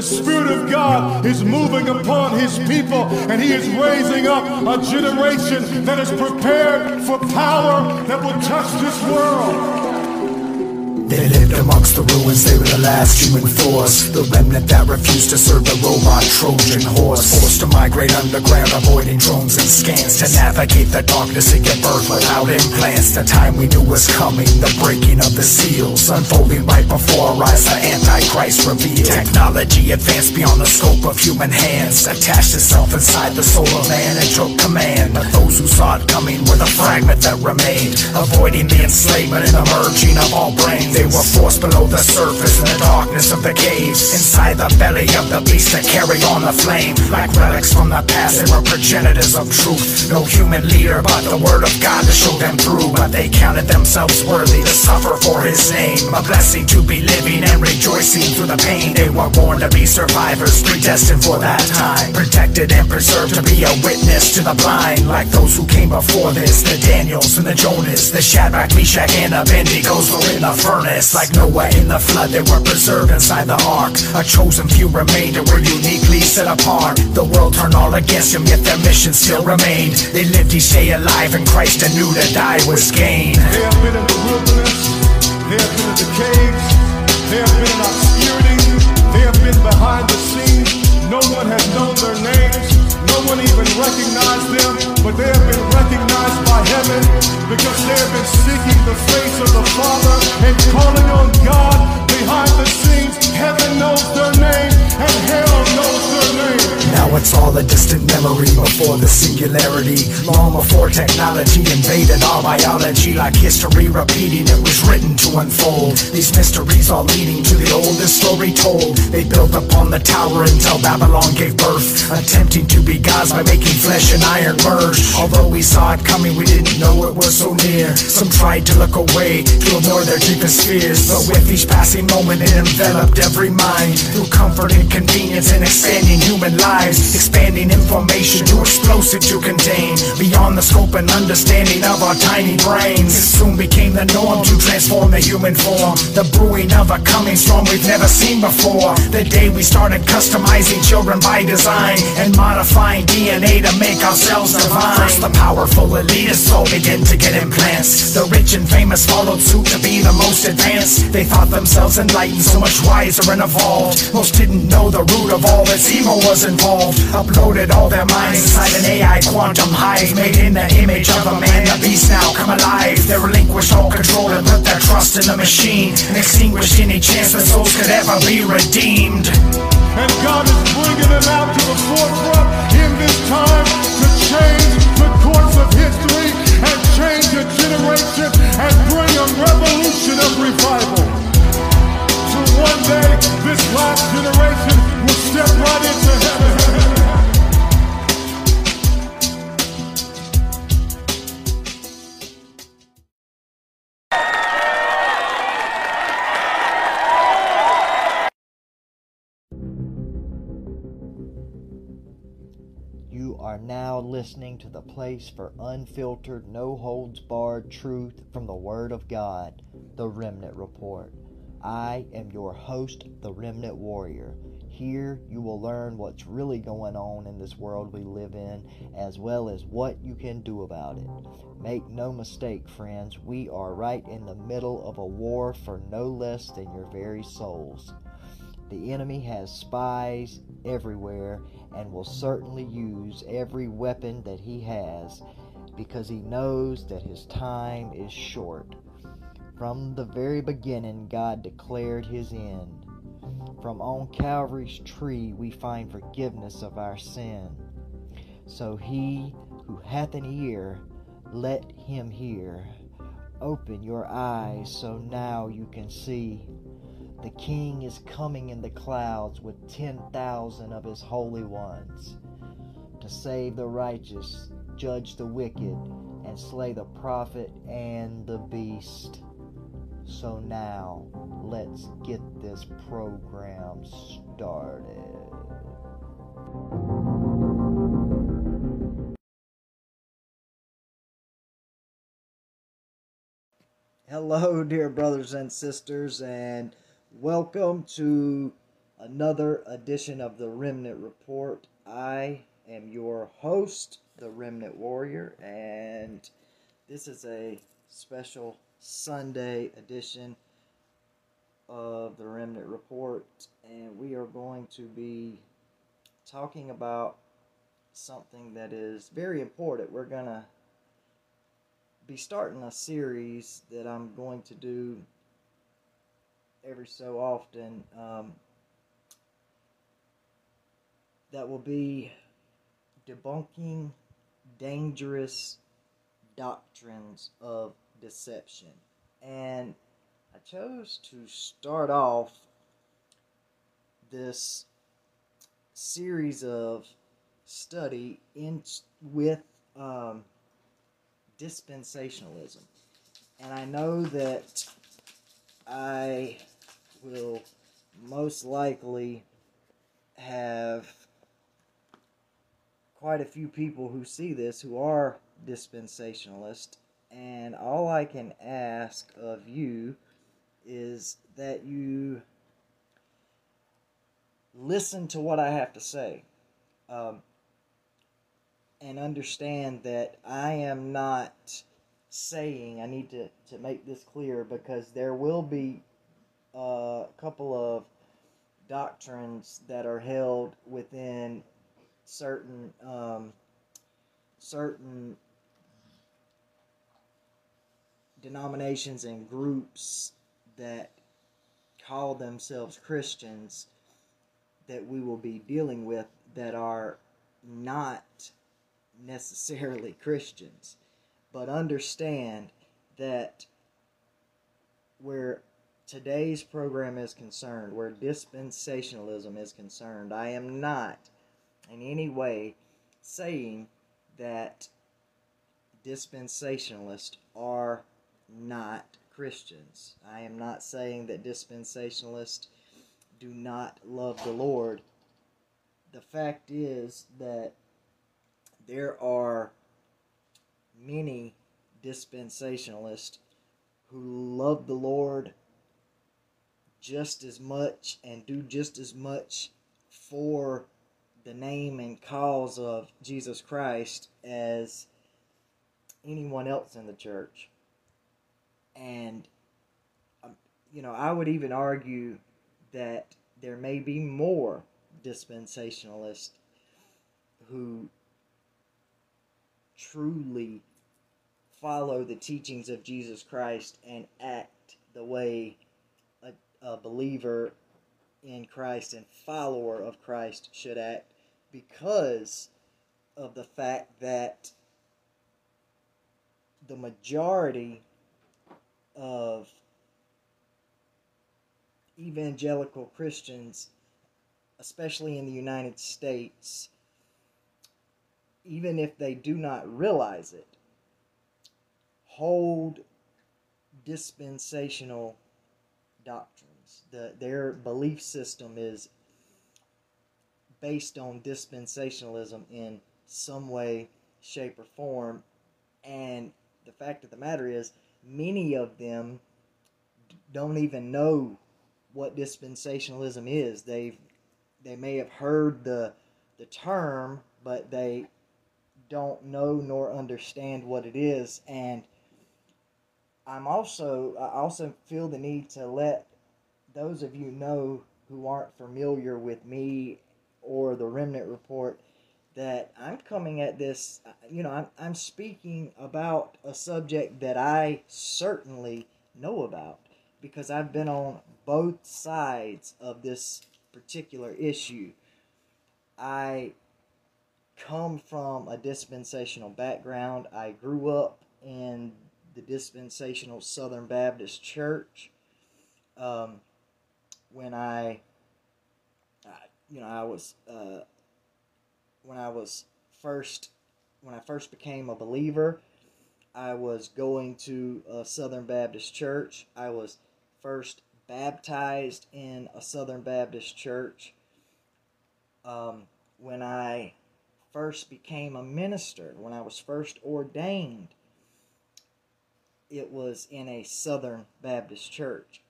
The Spirit of God is moving upon His people, and He is raising up a generation that is prepared for power that will touch this world. They lived amongst the ruins, they were the last human force. The remnant that refused to serve the robot Trojan horse. Forced to migrate underground, avoiding drones and scans To navigate the darkness and get birth without implants. The time we knew was coming, the breaking of the seals Unfolding right before our eyes, the Antichrist revealed Technology advanced beyond the scope of human hands. Attached itself inside the soul of man and took command. But those who saw it coming were the fragment that remained Avoiding the enslavement and the merging of all brains they were forced below the surface in the darkness of the caves Inside the belly of the beast to carry on the flame. Like relics from the past, they were progenitors of truth. No human leader but the word of God to show them through. But they counted themselves worthy to suffer for his name. A blessing to be living and rejoicing through the pain. They were born to be survivors, predestined for that time. Protected and preserved to be a witness to the blind. Like those who came before this The Daniels and the Jonas The Shadrach, Meshach and Abednego's were in the furnace like Noah in the flood, they were preserved inside the ark. A chosen few remained and were uniquely set apart. The world turned all against them, yet their mission still remained. They lived each day alive in Christ and knew to die was gain. They have been in the wilderness, they have been in the caves, they have been in obscurity, they have been behind the scenes. No one has known their names, one even recognized them, but they have been recognized by heaven because they have been seeking the face of the Father and calling on God behind the scenes. Heaven knows their name and hell knows. Now it's all a distant memory before the singularity. Long before technology invaded our biology, like history repeating, it was written to unfold. These mysteries all leading to the oldest story told. They built upon the tower until Babylon gave birth, attempting to be gods by making flesh and iron merge. Although we saw it coming, we didn't know it was so near. Some tried to look away to ignore their deepest fears, but with each passing moment, it enveloped every mind through comfort and convenience and expanding human lives, expanding information too explosive to contain beyond the scope and understanding of our tiny brains. It soon became the norm to transform the human form, the brewing of a coming storm we've never seen before. The day we started customizing children by design and modifying DNA to make ourselves divine. First, the powerful elitists all begin to get implants. The rich and famous followed suit to be the most advanced. They thought themselves enlightened, so much wiser and evolved. Most didn't know the root of all this evil was involved. Uploaded all their minds inside an AI quantum hive, made in the image of a man. The beast now come alive. They relinquished all control and put their trust in the machine, and extinguished any chance that souls could ever be redeemed. And God is bringing them out to the forefront in this time to change the course of history and change a generation and bring a revolution of revival. So one day, this last generation will step right into heaven. Listening to the place for unfiltered, no holds barred truth from the Word of God, the Remnant Report. I am your host, the Remnant Warrior. Here you will learn what's really going on in this world we live in, as well as what you can do about it. Make no mistake, friends, we are right in the middle of a war for no less than your very souls. The enemy has spies everywhere and will certainly use every weapon that he has because he knows that his time is short. From the very beginning, God declared his end. From on Calvary's tree, we find forgiveness of our sin. So he who hath an ear, let him hear. Open your eyes so now you can see. The King is coming in the clouds with 10,000 of his holy ones to save the righteous, judge the wicked, and slay the prophet and the beast. So now, let's get this program started. Hello, dear brothers and sisters, and welcome to another edition of the Remnant Report. I am your host, the Remnant Warrior, and this is a special Sunday edition of the Remnant Report, and we are going to be talking about something that is very important. We're going to be starting a series that I'm going to do every so often. Um, that will be debunking dangerous doctrines of deception. And I chose to start off this series of study in with um, dispensationalism. And I know that I will most likely have quite a few people who see this who are dispensationalist. And all I can ask of you is that you listen to what I have to say. Um, and understand that I am not saying, I need to, to make this clear because there will be a couple of doctrines that are held within certain um, certain denominations and groups that call themselves Christians that we will be dealing with that are not necessarily Christians, but understand that where today's program is concerned, where dispensationalism is concerned, I am not in any way saying that dispensationalists are not Christians. I am not saying that dispensationalists do not love the Lord. The fact is that there are many dispensationalists who love the Lord just as much and do just as much for the name and cause of Jesus Christ as anyone else in the church. And, um, you know, I would even argue that there may be more dispensationalists who truly follow the teachings of Jesus Christ and act the way a, believer in Christ and follower of Christ should act because of the fact that the majority of evangelical Christians, especially in the United States, even if they do not realize it, hold dispensational doctrines. The, their belief system is based on dispensationalism in some way, shape, or form. And the fact of the matter is, many of them don't even know what dispensationalism is. They've they may have heard the the term, but they don't know nor understand what it is. And I'm also I also feel the need to let those of you know who aren't familiar with me or the Remnant Report that I'm coming at this, you know, I'm, I'm speaking about a subject that I certainly know about because I've been on both sides of this particular issue. I come from a dispensational background. I grew up in the dispensational Southern Baptist Church. Um, when I, you know, I was uh, when I was first when I first became a believer, I was going to a Southern Baptist church. I was first baptized in a Southern Baptist church. Um, when I first became a minister, when I was first ordained, it was in a Southern Baptist church.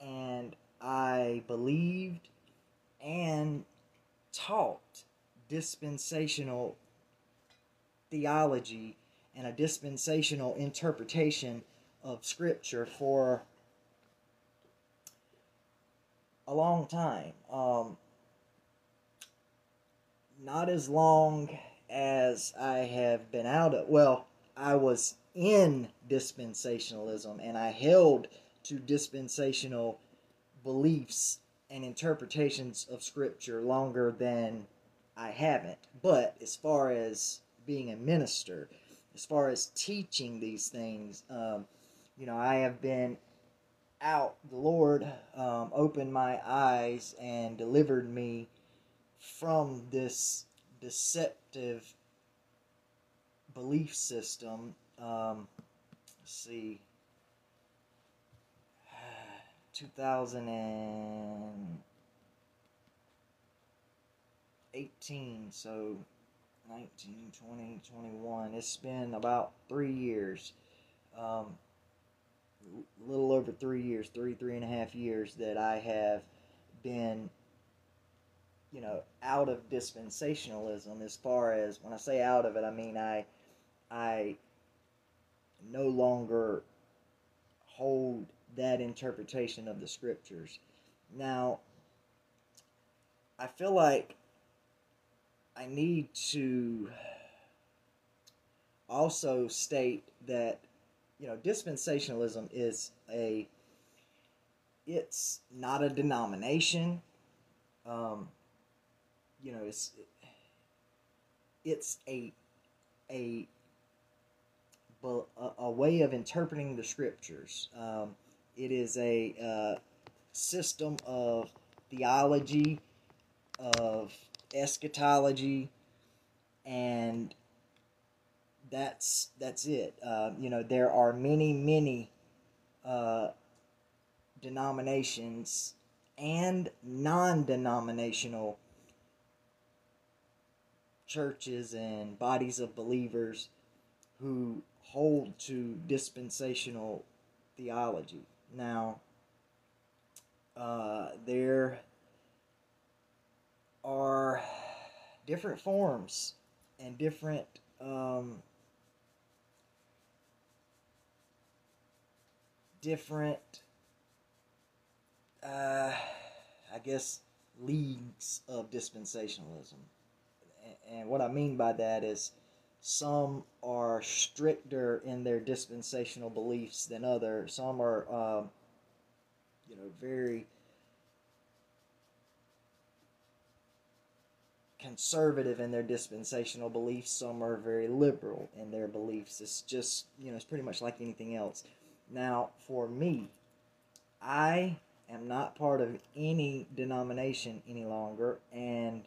And I believed and taught dispensational theology and a dispensational interpretation of Scripture for a long time. Um, not as long as I have been out of, well, I was in dispensationalism and I held to dispensational beliefs and interpretations of Scripture longer than I haven't. But as far as being a minister, as far as teaching these things, um, you know, I have been out. The Lord um, opened my eyes and delivered me from this deceptive belief system. Um, see. 2018, so 19, 20, 21. It's been about three years. Um, a little over three years, three, three and a half years that I have been, you know, out of dispensationalism. As far as when I say out of it, I mean I, I no longer hold that interpretation of the scriptures. Now, I feel like I need to also state that you know dispensationalism is a it's not a denomination um, you know it's it's a a a way of interpreting the scriptures um, it is a uh, system of theology, of eschatology, and that's that's it. Uh, you know, there are many, many uh, denominations and non-denominational churches and bodies of believers who hold to dispensational theology. Now, uh, there are different forms and different um, different uh, I guess leagues of dispensationalism. And what I mean by that is some are stricter in their dispensational beliefs than others. Some are, um, you know, very conservative in their dispensational beliefs. Some are very liberal in their beliefs. It's just, you know, it's pretty much like anything else. Now, for me, I am not part of any denomination any longer, and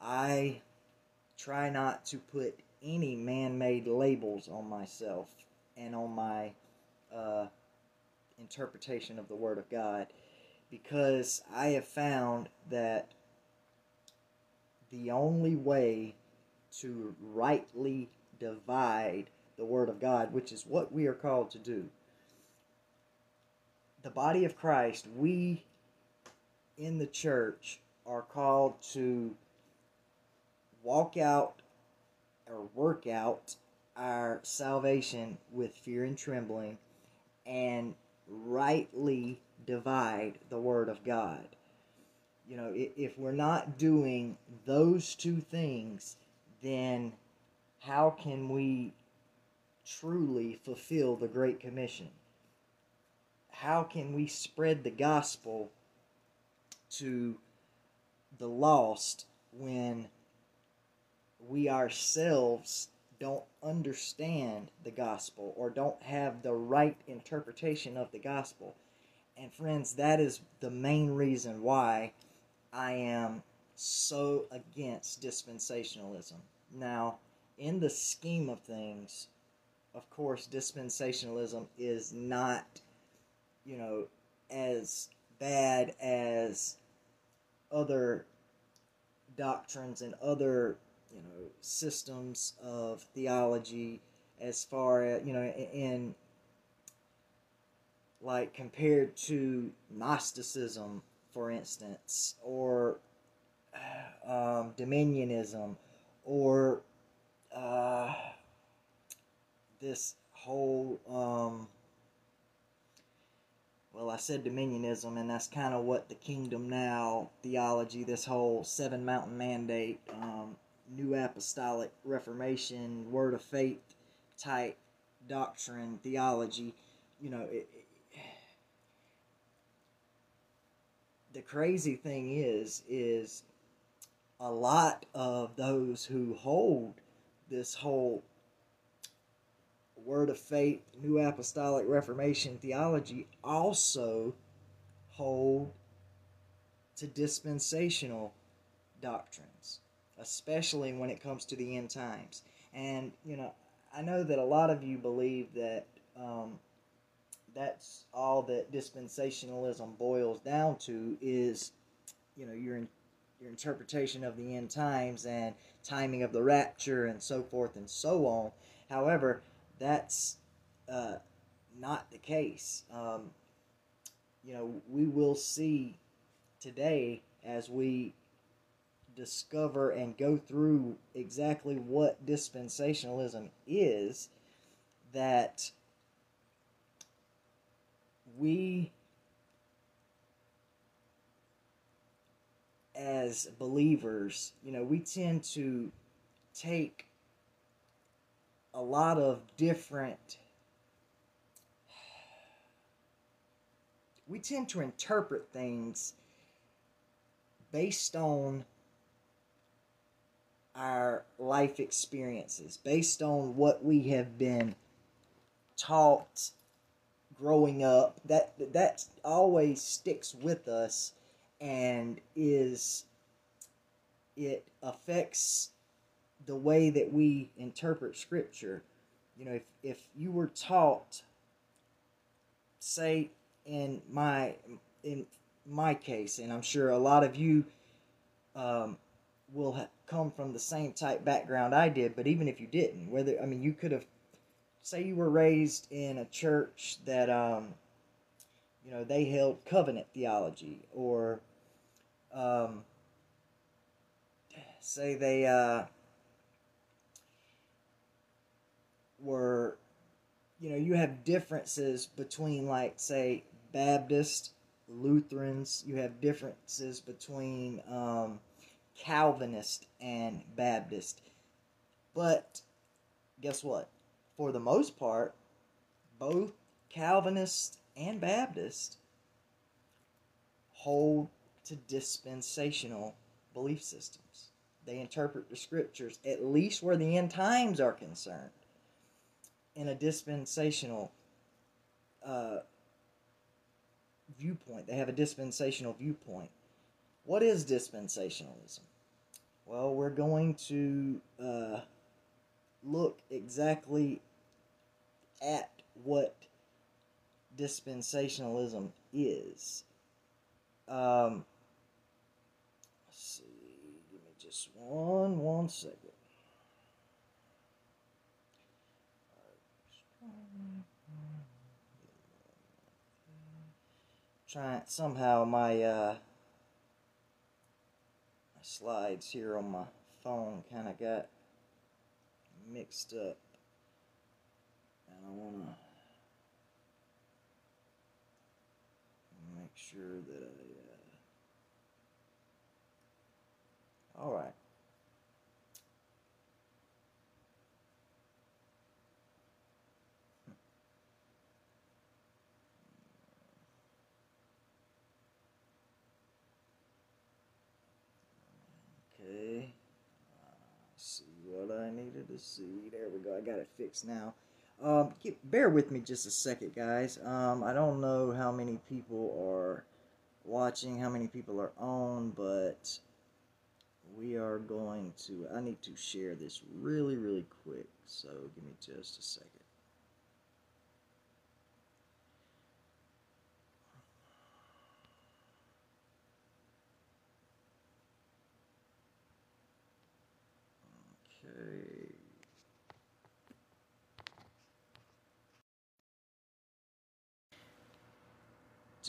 I try not to put any man made labels on myself and on my uh, interpretation of the Word of God because I have found that the only way to rightly divide the Word of God, which is what we are called to do, the body of Christ, we in the church are called to walk out or work out our salvation with fear and trembling and rightly divide the word of God. You know, if we're not doing those two things, then how can we truly fulfill the Great Commission? How can we spread the gospel to the lost when we ourselves don't understand the gospel or don't have the right interpretation of the gospel. And friends, that is the main reason why I am so against dispensationalism. Now, in the scheme of things, of course, dispensationalism is not, you know, as bad as other doctrines and other, you know, systems of theology as far as, you know, in like compared to Gnosticism, for instance, or um, Dominionism, or uh, this whole um, well, I said dominionism, and that's kind of what the kingdom now theology, this whole seven mountain mandate, um, new apostolic reformation, word of faith type doctrine theology, you know, it, it, the crazy thing is, is a lot of those who hold this whole word of faith, new apostolic reformation theology also hold to dispensational doctrines, especially when it comes to the end times. And, you know, I know that a lot of you believe that um, that's all that dispensationalism boils down to is, you know, your your interpretation of the end times and timing of the rapture and so forth and so on. However, that's uh, not the case. Um, you know, we will see today as we discover and go through exactly what dispensationalism is that we as believers, you know, we tend to take a lot of different we tend to interpret things based on our life experiences, based on what we have been taught growing up. That that always sticks with us and is it affects the way that we interpret scripture. You know, if, if you were taught, say in my in my case, and I'm sure a lot of you um, will have come from the same type background I did, but even if you didn't, whether I mean you could have, say you were raised in a church that um, you know they held covenant theology, or um, say they uh, were you know you have differences between like say baptist lutherans you have differences between um, calvinist and baptist but guess what for the most part both calvinist and baptist hold to dispensational belief systems they interpret the scriptures at least where the end times are concerned in a dispensational uh, viewpoint. They have a dispensational viewpoint. What is dispensationalism? Well, we're going to uh, look exactly at what dispensationalism is. Um, let's see. Give me just one, one second. trying somehow my uh, slides here on my phone kind of got mixed up. And I want to make sure that I uh, all right Okay. Uh, see what I needed see. There we go. I got it fixed now. Um, keep, bear with me just a second, guys. Um, I don't know how many people are watching, how many people are on, but we are going to, I need to share this really, really quick. So give me just a second. Okay.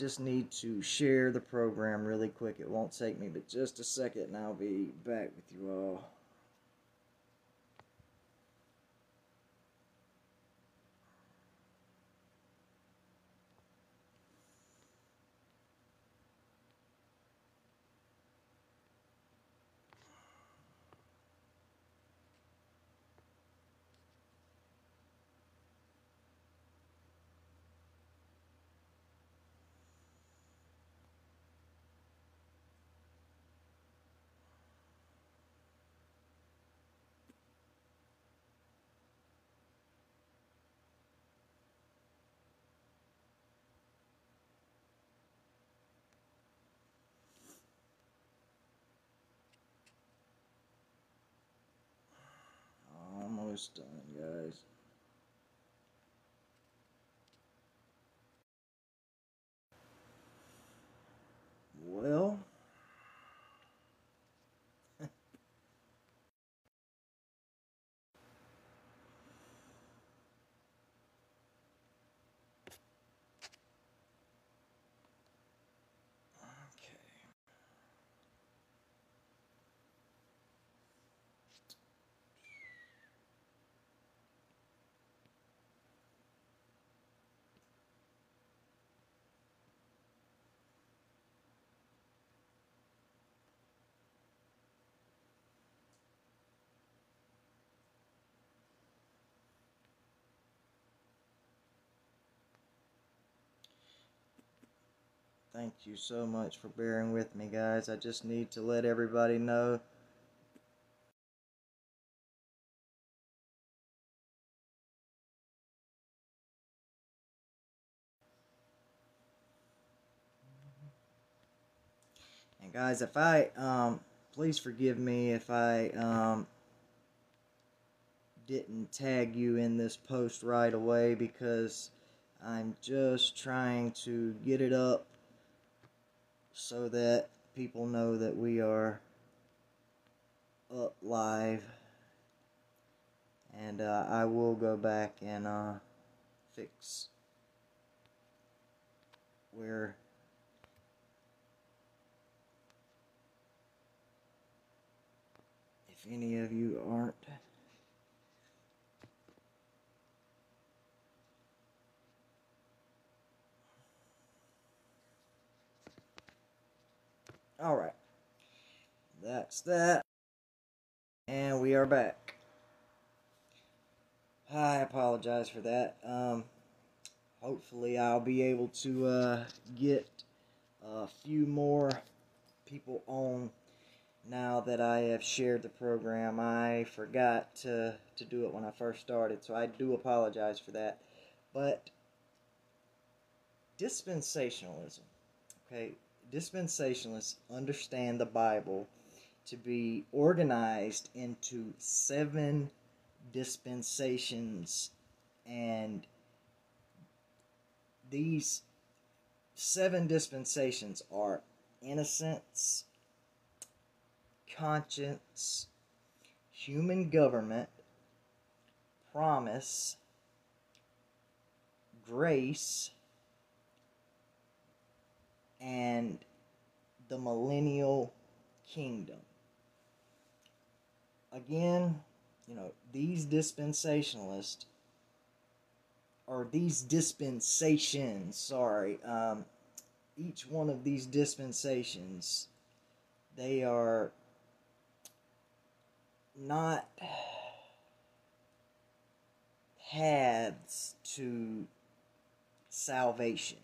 Just need to share the program really quick. It won't take me but just a second and I'll be back with you all. Done, guys. Well, okay. Thank you so much for bearing with me, guys. I just need to let everybody know. And guys, if I um please forgive me if I um didn't tag you in this post right away because I'm just trying to get it up so that people know that we are up live. And uh, I will go back and uh, fix where if any of you aren't All right. That's that. And we are back. I apologize for that. Um, hopefully, I'll be able to uh, get a few more people on now that I have shared the program. I forgot to, to do it when I first started, so I do apologize for that. But dispensationalism, okay, dispensationalists understand the Bible to be organized into seven dispensations, and these seven dispensations are innocence, conscience, human government, promise, grace, and the millennial kingdom. Again, you know, these dispensationalists, or these dispensations, sorry, um, each one of these dispensations, they are not paths to salvation.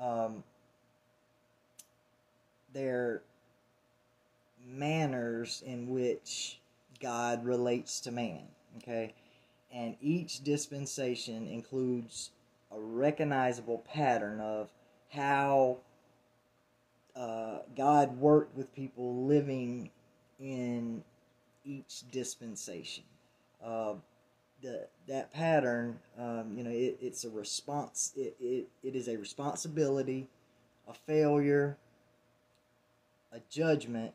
Um, their manners in which God relates to man. Okay? And each dispensation includes a recognizable pattern of how uh, God worked with people living in each dispensation. Uh, the that pattern, um, you know, it, it's a response. It, it, it is a responsibility, a failure, a judgment,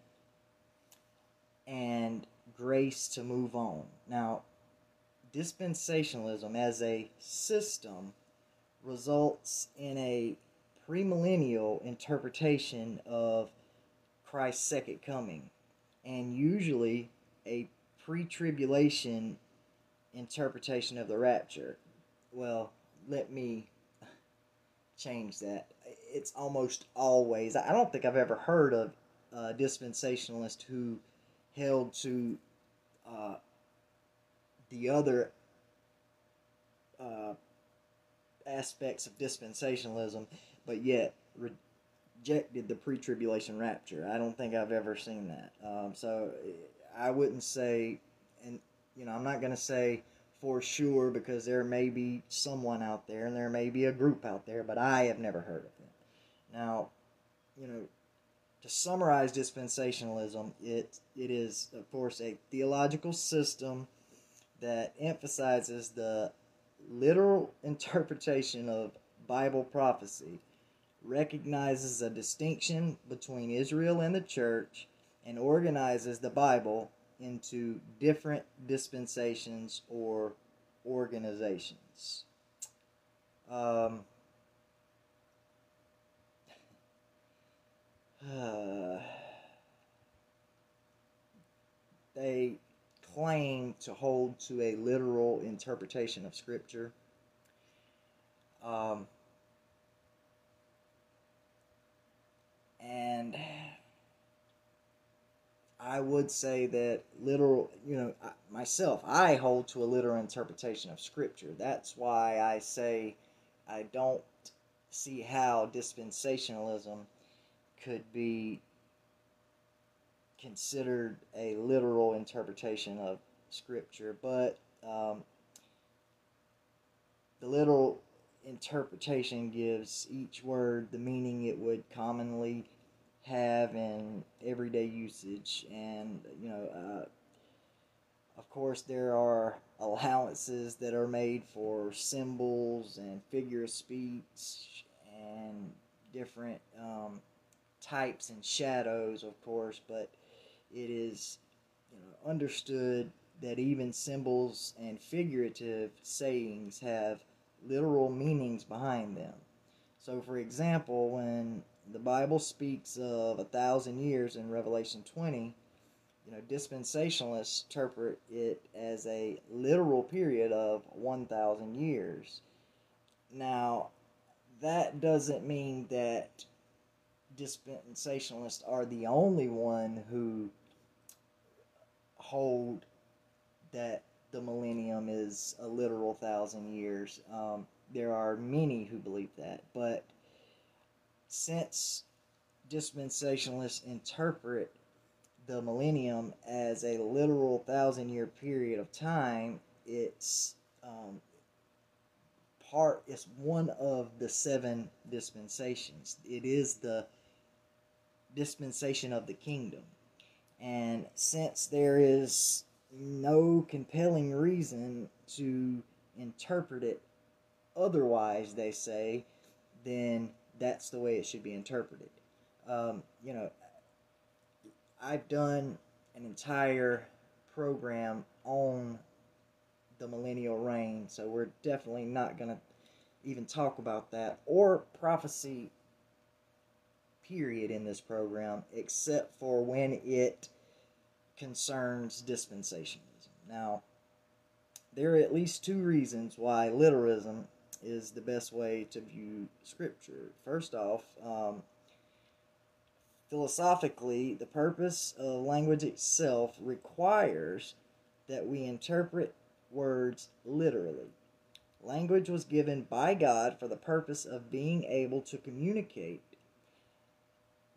and grace to move on. Now, dispensationalism as a system results in a premillennial interpretation of Christ's second coming, and usually a pre tribulation interpretation of the rapture. Well, let me change that. It's almost always, I don't think I've ever heard of a dispensationalist who held to uh, the other uh, aspects of dispensationalism, but yet rejected the pre tribulation rapture. I don't think I've ever seen that. Um, so I wouldn't say, and you know, I'm not going to say for sure because there may be someone out there and there may be a group out there, but I have never heard of them. Now, you know, to summarize dispensationalism, it it is of course a theological system that emphasizes the literal interpretation of Bible prophecy, recognizes a distinction between Israel and the church, and organizes the Bible into different dispensations or organizations. Um, they claim to hold to a literal interpretation of Scripture. Um, and I would say that literal, you know, myself, I hold to a literal interpretation of Scripture. That's why I say I don't see how dispensationalism could be considered a literal interpretation of Scripture, but um, the literal interpretation gives each word the meaning it would commonly have in everyday usage. And, you know, uh, of course, there are allowances that are made for symbols and figure of speech and different um, types and shadows, of course, but it is you know, understood that even symbols and figurative sayings have literal meanings behind them. So, for example, when the Bible speaks of a thousand years in Revelation 20, you know, dispensationalists interpret it as a literal period of 1,000 years. Now, that doesn't mean that dispensationalists are the only one who hold that the millennium is a literal thousand years. Um, there are many who believe that, but since dispensationalists interpret the millennium as a literal thousand year period of time, it's um, part, it's one of the seven dispensations. It is the dispensation of the kingdom. And since there is no compelling reason to interpret it otherwise, they say, then that's the way it should be interpreted. Um, you know, I've done an entire program on the millennial reign, so we're definitely not going to even talk about that or prophecy period in this program, except for when it concerns dispensationalism. Now, there are at least two reasons why literalism is the best way to view Scripture. First off, um, philosophically, the purpose of language itself requires that we interpret words literally. Language was given by God for the purpose of being able to communicate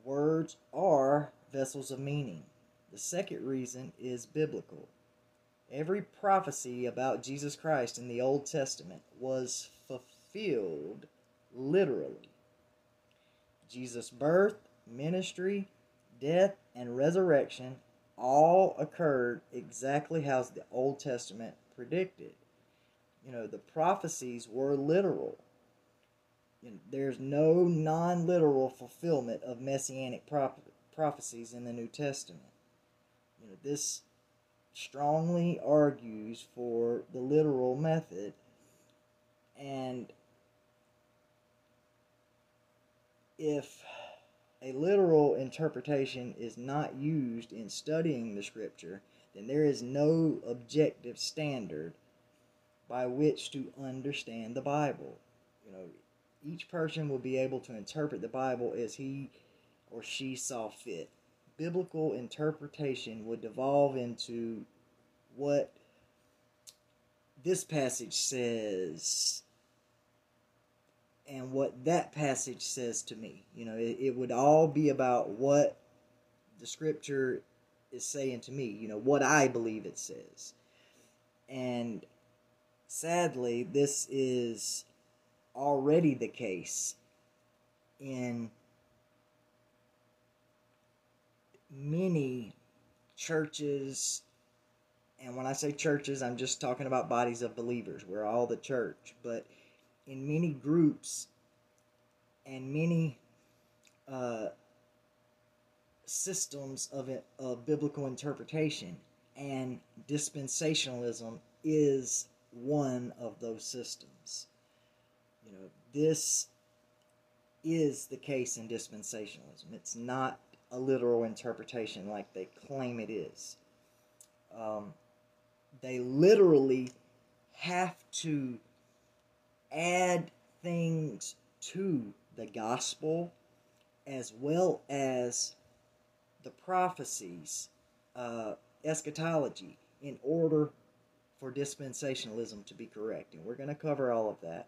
Words are vessels of meaning. The second reason is biblical. Every prophecy about Jesus Christ in the Old Testament was fulfilled literally. Jesus' birth, ministry, death, and resurrection all occurred exactly how the Old Testament predicted. You know, the prophecies were literal. There's no non literal fulfillment of messianic prop- prophecies in the New Testament. You know, this strongly argues for the literal method and if a literal interpretation is not used in studying the scripture, then there is no objective standard by which to understand the Bible. You know, each person will be able to interpret the Bible as he or she saw fit. Biblical interpretation would devolve into what this passage says and what that passage says to me. You know, it, it would all be about what the scripture is saying to me, you know, what I believe it says. And sadly, this is already the case in many churches. And when I say churches, I'm just talking about bodies of believers. We're all the church. But in many groups and many uh, systems of, it, of biblical interpretation, and dispensationalism is one of those systems. Know, this is the case in dispensationalism. It's not a literal interpretation like they claim it is. Um, they literally have to add things to the gospel as well as the prophecies, uh, eschatology, in order for dispensationalism to be correct. And we're going to cover all of that.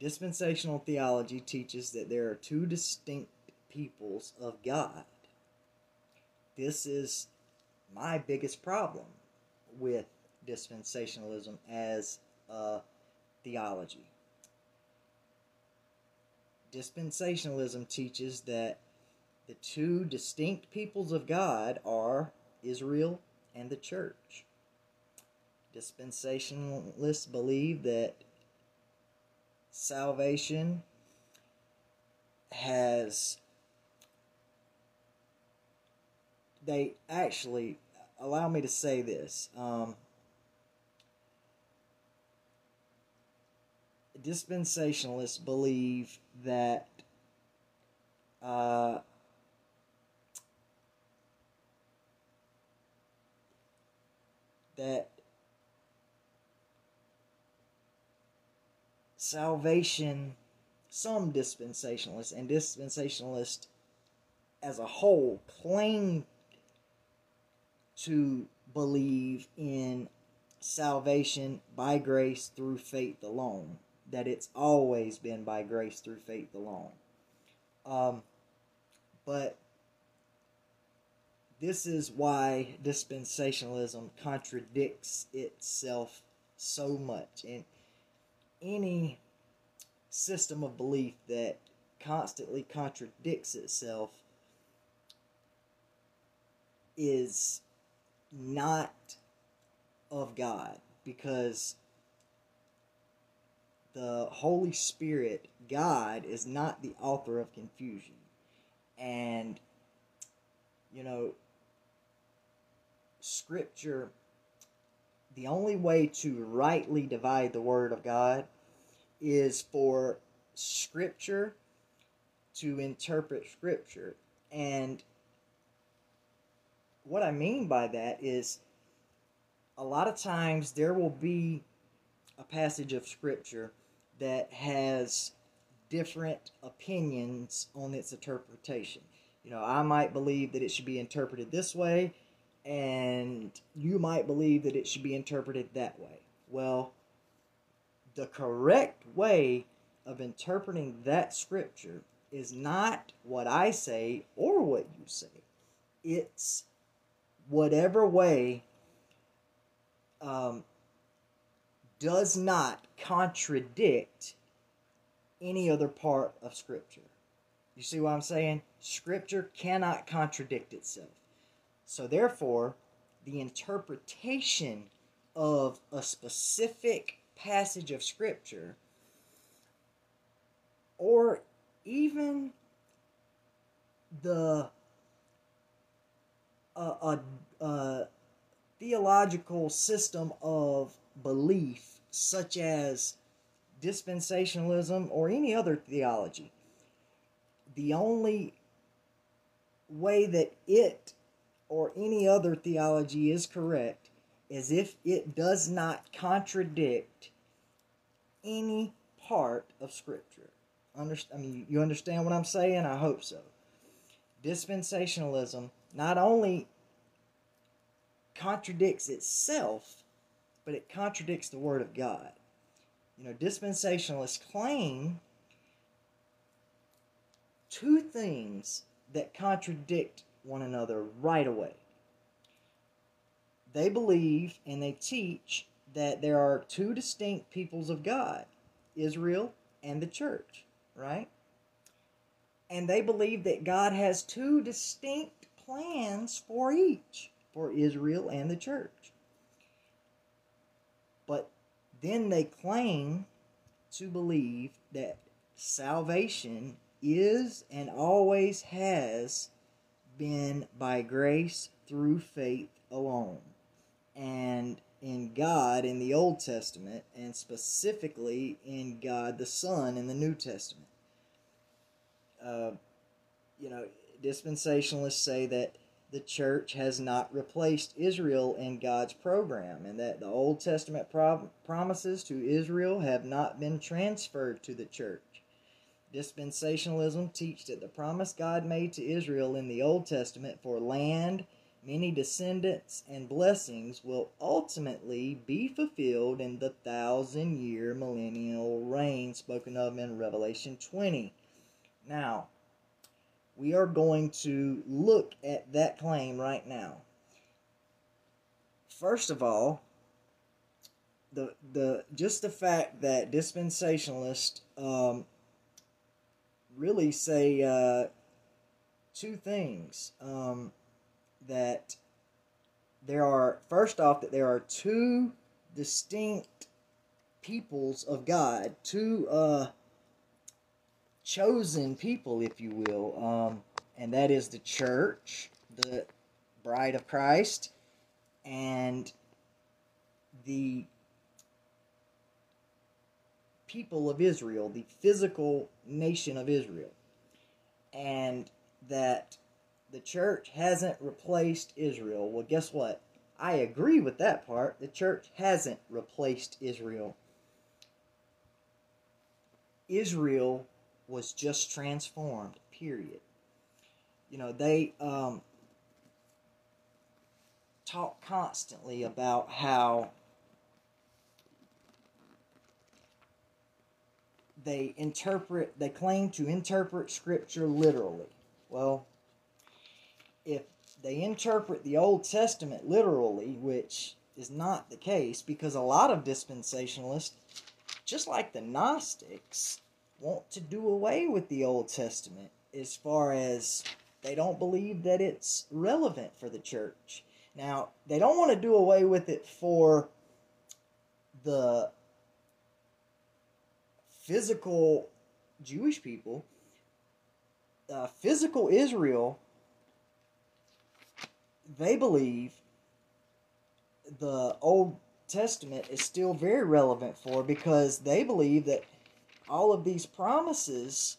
Dispensational theology teaches that there are two distinct peoples of God. This is my biggest problem with dispensationalism as a theology. Dispensationalism teaches that the two distinct peoples of God are Israel and the church. Dispensationalists believe that salvation has they actually allow me to say this um, dispensationalists believe that uh, that salvation, some dispensationalists and dispensationalists as a whole claim to believe in salvation by grace through faith alone that it's always been by grace through faith alone. Um, but this is why dispensationalism contradicts itself so much. And any system of belief that constantly contradicts itself is not of God because the Holy Spirit, God, is not the author of confusion. And, you know, Scripture, the only way to rightly divide the Word of God is for Scripture to interpret Scripture. And what I mean by that is a lot of times there will be a passage of Scripture that has different opinions on its interpretation. You know, I might believe that it should be interpreted this way, and you might believe that it should be interpreted that way. Well, the correct way of interpreting that scripture is not what I say or what you say. It's whatever way um, does not contradict any other part of Scripture. You see what I'm saying? Scripture cannot contradict itself. So, therefore, the interpretation of a specific passage of Scripture or even the uh, a, a theological system of belief such as dispensationalism or any other theology the only way that it or any other theology is correct is if it does not contradict any part of Scripture. Underst- I mean, you understand what I'm saying? I hope so. Dispensationalism not only contradicts itself, but it contradicts the Word of God. You know, dispensationalists claim two things that contradict one another right away. They believe and they teach that there are two distinct peoples of God Israel and the church, right? And they believe that God has two distinct plans for each, for Israel and the church. But then they claim to believe that salvation is and always has been by grace through faith alone. And in God in the Old Testament, and specifically in God the Son in the New Testament. Uh, you know, dispensationalists say that the church has not replaced Israel in God's program, and that the Old Testament pro- promises to Israel have not been transferred to the church. Dispensationalism teach that the promise God made to Israel in the Old Testament for land, many descendants, and blessings will ultimately be fulfilled in the thousand year millennial reign spoken of in Revelation 20. Now, we are going to look at that claim right now. First of all, the the just the fact that dispensationalists um, really say uh, two things. Um, that there are, first off, that there are two distinct peoples of God, two uh, chosen people, if you will, um, and that is the church, the bride of Christ, and the people of Israel, the physical nation of Israel. And that the church hasn't replaced Israel. Well, guess what? I agree with that part. The church hasn't replaced Israel. Israel was just transformed, period. You know, they um, talk constantly about how they interpret, they claim to interpret Scripture literally. Well, if they interpret the Old Testament literally, which is not the case, because a lot of dispensationalists, just like the Gnostics, want to do away with the Old Testament as far as they don't believe that it's relevant for the church. Now, they don't want to do away with it for the physical Jewish people, uh, physical Israel, they believe the Old Testament is still very relevant for because they believe that all of these promises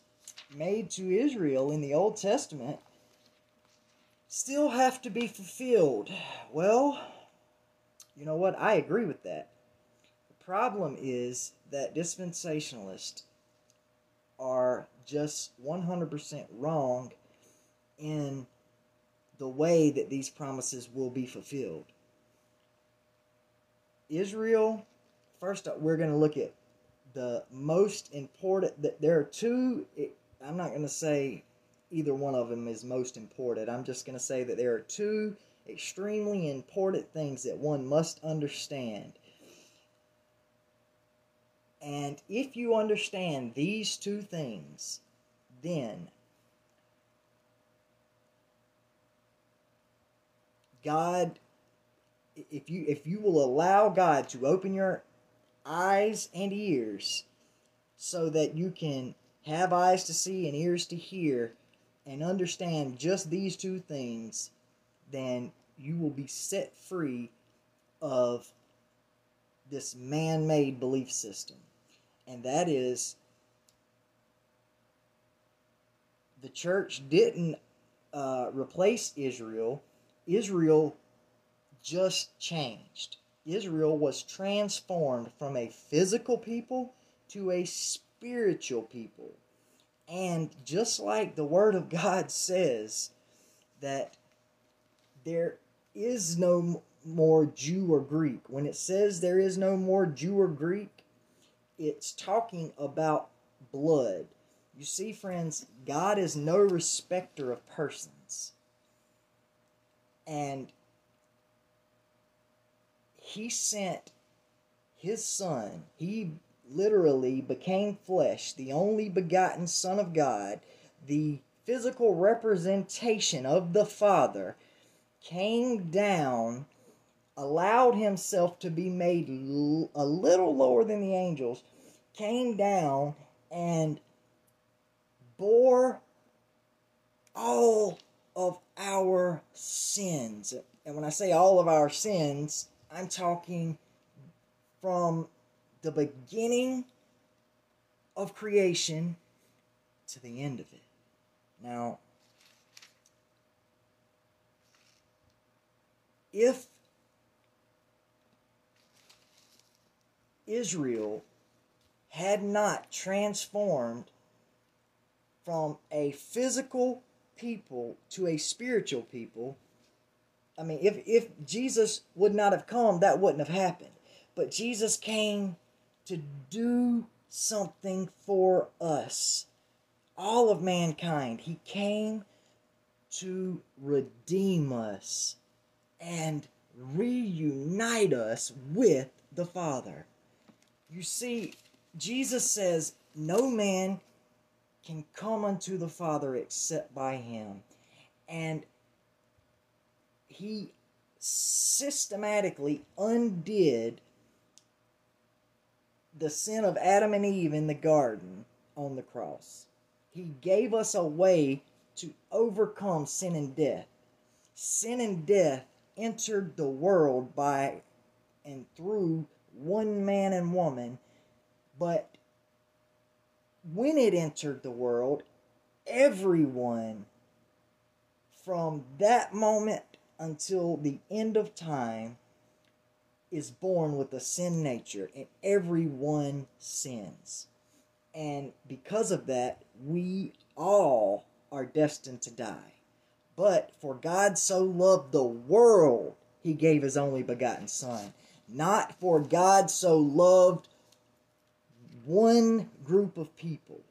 made to Israel in the Old Testament still have to be fulfilled. Well, you know what? I agree with that. Problem is that dispensationalists are just 100% wrong in the way that these promises will be fulfilled. Israel, first we're going to look at the most important that there are two eh, I'm not going to say either one of them is most important. I'm just going to say that there are two extremely important things that one must understand and if you understand these two things, then God if you if you will allow God to open your eyes and ears so that you can have eyes to see and ears to hear and understand just these two things, then you will be set free of this man made belief system. And that is the church didn't uh, replace Israel, Israel just changed. Israel was transformed from a physical people to a spiritual people. And just like the Word of God says that there is no more Jew or Greek, when it says there is no more Jew or Greek, it's talking about blood. You see, friends, God is no respecter of persons. And He sent His Son, He literally became flesh, the only begotten Son of God, the physical representation of the Father, came down, allowed himself to be made a little lower than the angels, came down and bore all of our sins. And when I say all of our sins, I'm talking from the beginning of creation to the end of it. Now, if Israel had not transformed from a physical people to a spiritual people, I mean, if, if Jesus would not have come, that wouldn't have happened. But Jesus came to do something for us, all of mankind. He came to redeem us and reunite us with the Father. You see, Jesus says, No man can come unto the Father except by him. And he systematically undid the sin of Adam and Eve in the garden on the cross. He gave us a way to overcome sin and death. Sin and death entered the world by and through one man and woman, but when it entered the world, everyone from that moment until the end of time is born with a sin nature, and everyone sins. And because of that, we all are destined to die. But for God so loved the world, he gave his only begotten Son. Not for God so loved one group of people.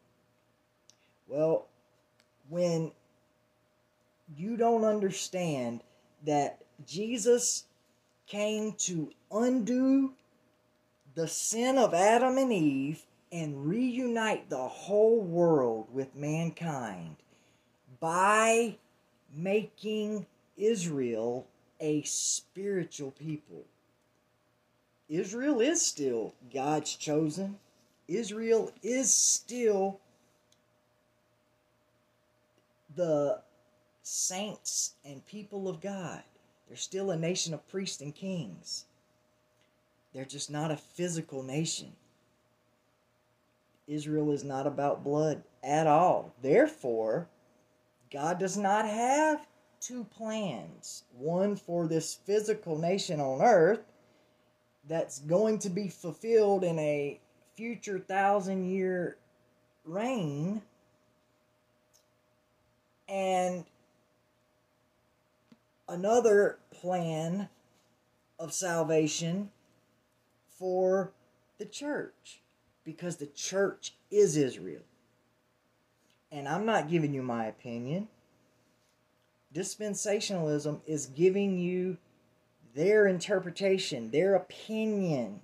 Well, when you don't understand that Jesus came to undo the sin of Adam and Eve and reunite the whole world with mankind by making Israel a spiritual people. Israel is still God's chosen. Israel is still the saints and people of God. They're still a nation of priests and kings. They're just not a physical nation. Israel is not about blood at all. Therefore, God does not have two plans one for this physical nation on earth that's going to be fulfilled in a future thousand year reign, and another plan of salvation for the church because the church is Israel. And I'm not giving you my opinion. Dispensationalism is giving you their interpretation, their opinion.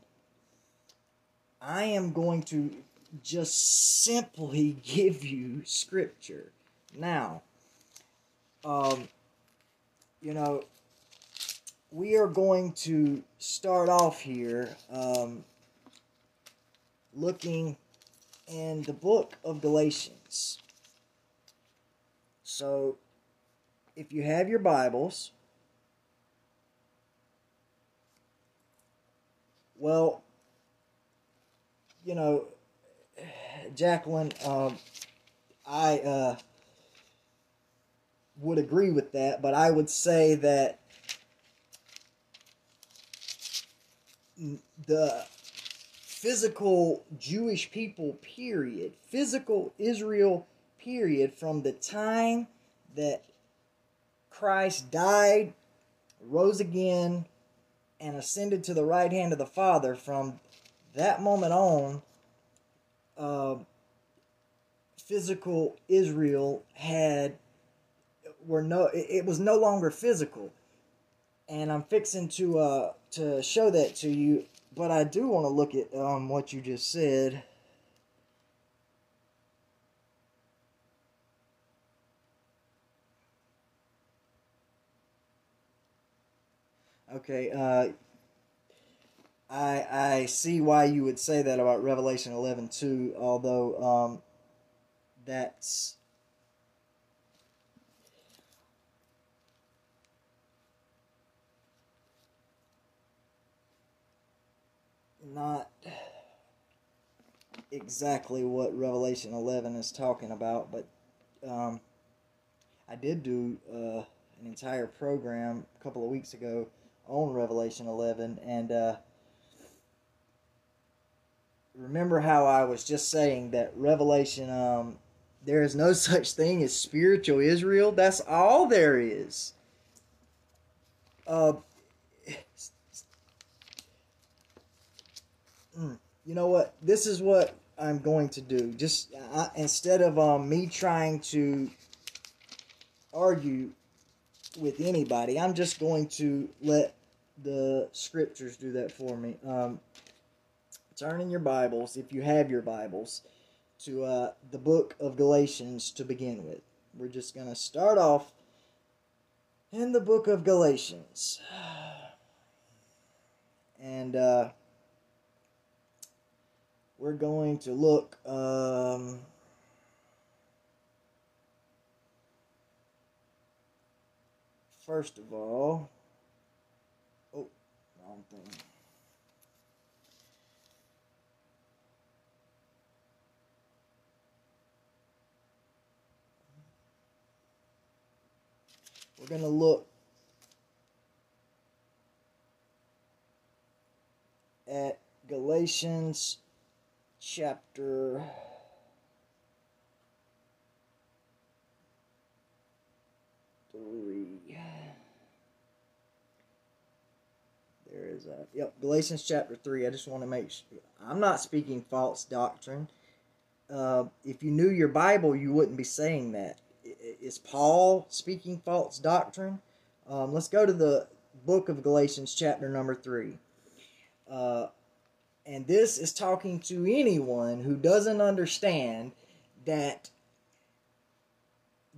I am going to just simply give you scripture. Now, um, you know, we are going to start off here um, looking in the book of Galatians. So, if you have your Bibles, well, you know, Jacqueline, um, I uh, would agree with that, but I would say that the physical Jewish people, period, physical Israel, period, from the time that Christ died, rose again, and ascended to the right hand of the Father, from that moment on, uh, physical Israel had were no it, was no longer physical and I'm fixing to uh to show that to you. But I do want to look at um what you just said. Okay, uh, I I see why you would say that about Revelation eleven two, although um, that's not exactly what Revelation 11 is talking about, but um, I did do uh, an entire program a couple of weeks ago on Revelation 11, and uh, remember how I was just saying that Revelation, um, there is no such thing as spiritual Israel. That's all there is. Uh, Mm. you know what? This is what I'm going to do. Just instead of um, me trying to argue with anybody, I'm just going to let the scriptures do that for me. Um, turn in your Bibles, if you have your Bibles, to uh, the book of Galatians to begin with. We're just going to start off in the book of Galatians. And, uh, we're going to look um, first of all oh wrong thing we're going to look at Galatians chapter three. There is a yep Galatians chapter three. I just want to make sure I'm not speaking false doctrine. Uh, if you knew your Bible, you wouldn't be saying that. Is Paul speaking false doctrine? Um, let's go to the book of Galatians, chapter number three. Uh, and this is talking to anyone who doesn't understand that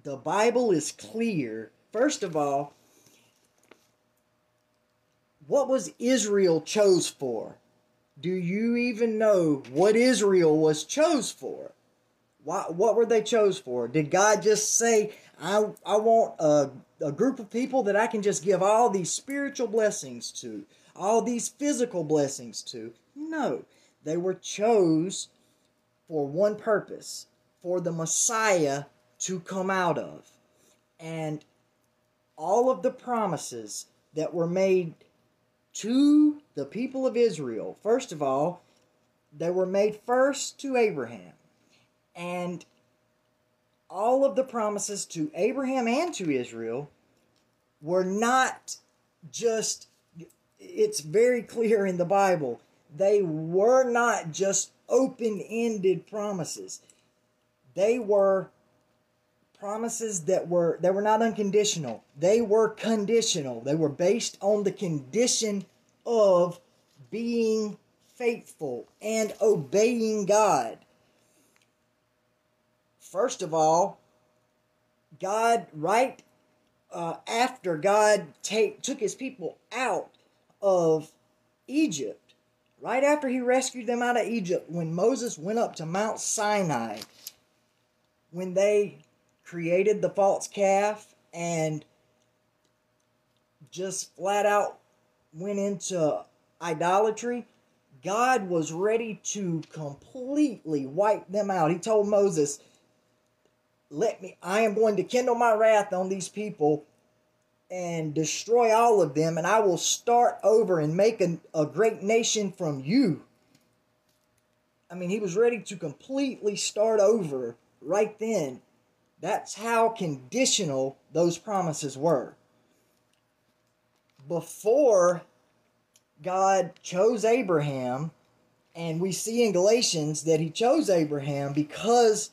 the Bible is clear. First of all, what was Israel chose for? Do you even know what Israel was chose for? Why, what were they chose for? Did God just say, I, I want a, a group of people that I can just give all these spiritual blessings to, all these physical blessings to? No, they were chose for one purpose, for the Messiah to come out of. And all of the promises that were made to the people of Israel, first of all, they were made first to Abraham. And all of the promises to Abraham and to Israel were not just, it's very clear in the Bible they were not just open ended promises. They were promises that were they were not unconditional. They were conditional. They were based on the condition of being faithful and obeying God. First of all, God right uh, after God take, took his people out of Egypt, right after he rescued them out of Egypt, when Moses went up to Mount Sinai, when they created the false calf and just flat out went into idolatry, God was ready to completely wipe them out. He told Moses, Let me, I am going to kindle my wrath on these people and destroy all of them, and I will start over and make a, a great nation from you. I mean, he was ready to completely start over right then. That's how conditional those promises were. Before God chose Abraham, and we see in Galatians that he chose Abraham because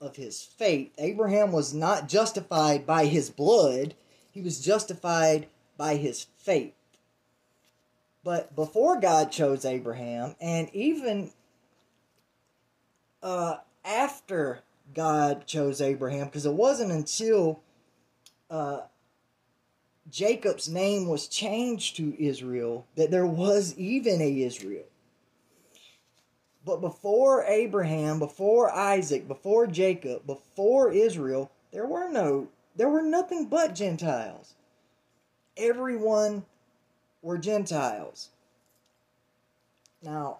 of his faith. Abraham was not justified by his blood, he was justified by his faith. But before God chose Abraham, and even uh, after God chose Abraham, because it wasn't until uh, Jacob's name was changed to Israel that there was even a Israel. But before Abraham, before Isaac, before Jacob, before Israel, there were no there were nothing but Gentiles. Everyone were Gentiles. Now,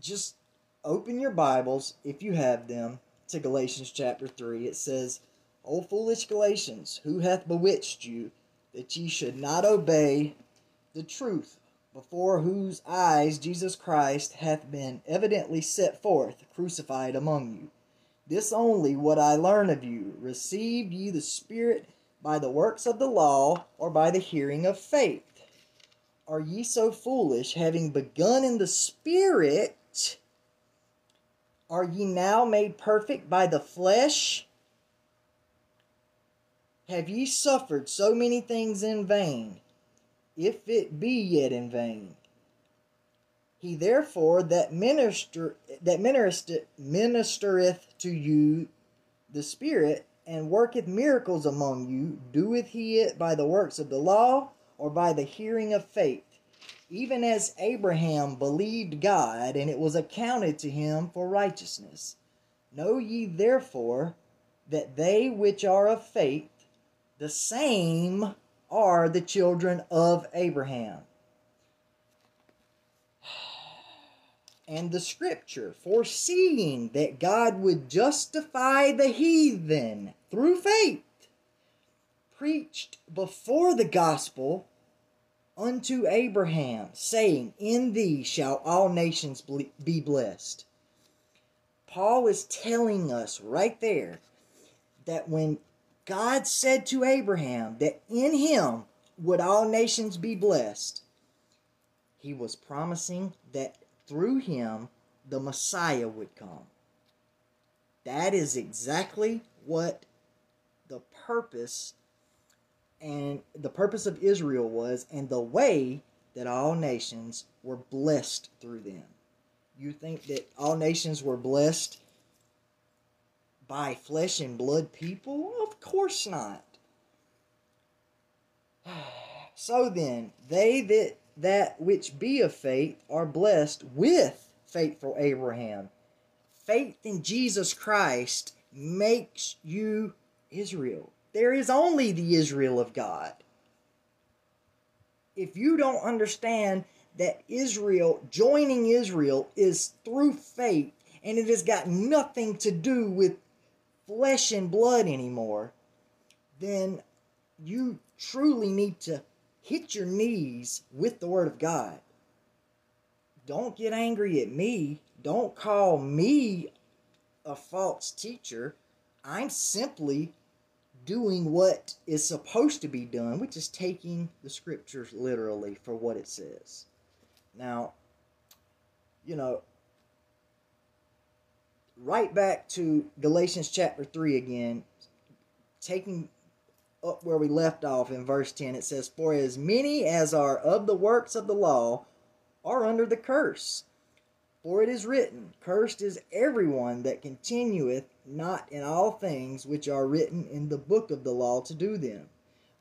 just open your Bibles, if you have them, to Galatians chapter 3. It says, O foolish Galatians, who hath bewitched you, that ye should not obey the truth, before whose eyes Jesus Christ hath been evidently set forth, crucified among you? This only would I learn of you. Received ye the Spirit by the works of the law, or by the hearing of faith? Are ye so foolish, having begun in the Spirit? Are ye now made perfect by the flesh? Have ye suffered so many things in vain, if it be yet in vain? He therefore that minister that ministereth, ministereth to you the Spirit and worketh miracles among you, doeth he it by the works of the law or by the hearing of faith? Even as Abraham believed God, and it was accounted to him for righteousness. Know ye therefore that they which are of faith the same are the children of Abraham. And the scripture, foreseeing that God would justify the heathen through faith, preached before the gospel unto Abraham, saying, In thee shall all nations be blessed. Paul is telling us right there that when God said to Abraham that in him would all nations be blessed. He was promising that through him the Messiah would come. That is exactly what the purpose and the purpose of Israel was and the way that all nations were blessed through them. You think that all nations were blessed by flesh and blood people? Of course not. So then, they that that which be of faith are blessed with faithful Abraham. Faith in Jesus Christ makes you Israel. There is only the Israel of God. If you don't understand that Israel, joining Israel, is through faith and it has got nothing to do with flesh and blood anymore, then you truly need to hit your knees with the Word of God. Don't get angry at me. Don't call me a false teacher. I'm simply doing what is supposed to be done, which is taking the scriptures literally for what it says. Now, you know, right back to Galatians chapter 3 again, taking up where we left off in verse 10, it says, For as many as are of the works of the law are under the curse. For it is written, Cursed is everyone that continueth not in all things which are written in the book of the law to do them.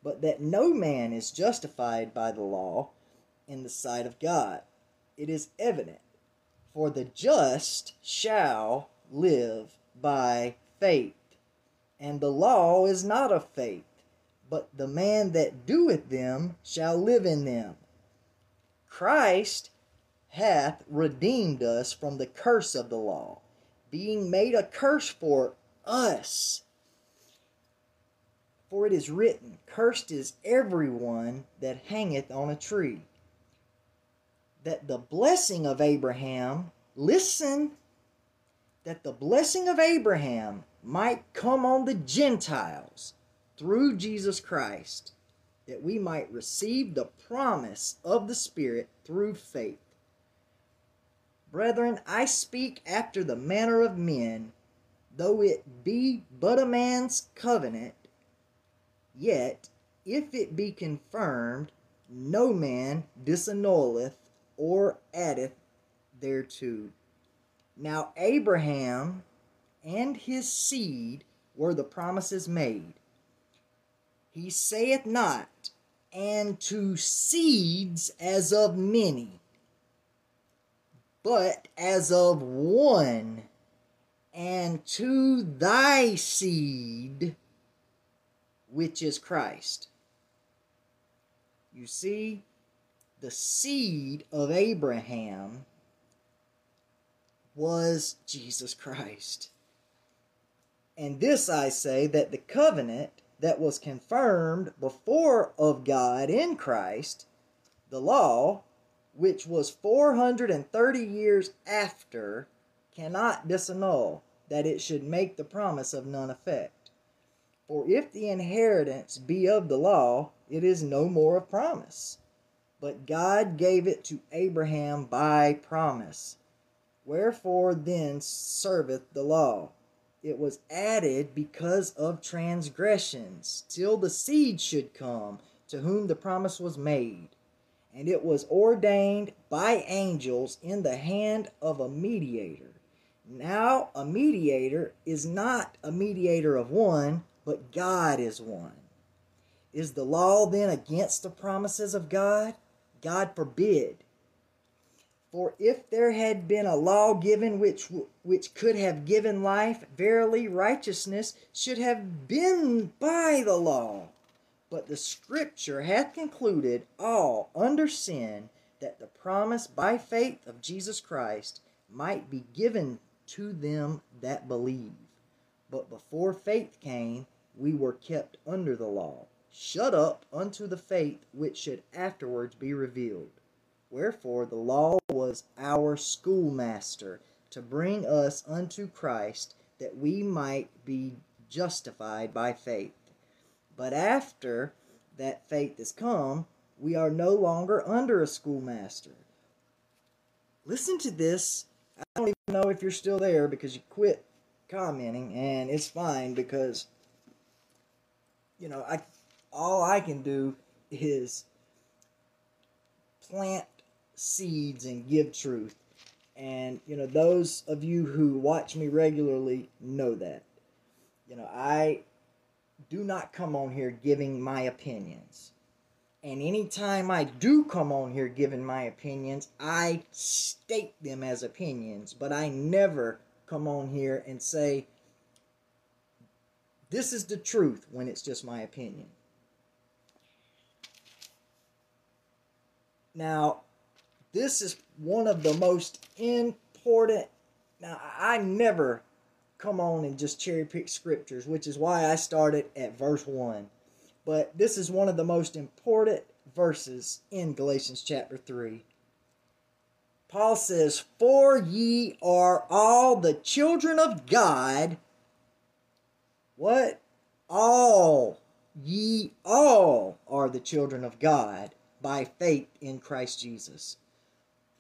But that no man is justified by the law in the sight of God. It is evident, for the just shall live by faith. And the law is not of faith, but the man that doeth them shall live in them. Christ hath redeemed us from the curse of the law, being made a curse for us. For it is written, Cursed is everyone that hangeth on a tree. That the blessing of Abraham, listen, that the blessing of Abraham might come on the Gentiles through Jesus Christ, that we might receive the promise of the Spirit through faith. Brethren, I speak after the manner of men, though it be but a man's covenant, yet if it be confirmed, no man disannulleth or addeth thereto. Now Abraham and his seed were the promises made. He saith not, and to seeds as of many, but as of one, and to thy seed, which is Christ. You see, the seed of Abraham was Jesus Christ. And this I say that the covenant that was confirmed before of God in Christ, the law, which was 430 years after, cannot disannul that it should make the promise of none effect. For if the inheritance be of the law, it is no more of promise. But God gave it to Abraham by promise. Wherefore then serveth the law? It was added because of transgressions, till the seed should come, to whom the promise was made. And it was ordained by angels in the hand of a mediator. Now, a mediator is not a mediator of one, but God is one. Is the law then against the promises of God? God forbid. For if there had been a law given which which could have given life, verily righteousness should have been by the law. But the scripture hath concluded all under sin that the promise by faith of Jesus Christ might be given to them that believe. But before faith came, we were kept under the law, shut up unto the faith which should afterwards be revealed. Wherefore the law was our schoolmaster to bring us unto Christ, that we might be justified by faith. But after that faith is come, we are no longer under a schoolmaster. Listen to this. I don't even know if you're still there because you quit commenting, and it's fine because you know I all I can do is plant seeds and give truth. And, you know, those of you who watch me regularly know that. You know, I do not come on here giving my opinions. And anytime I do come on here giving my opinions, I state them as opinions, but I never come on here and say, this is the truth when it's just my opinion. Now, this is one of the most important. Now, I never come on and just cherry pick scriptures, which is why I started at verse 1. But this is one of the most important verses in Galatians chapter 3. Paul says, For ye are all the children of God. What? All. Ye all are the children of God by faith in Christ Jesus.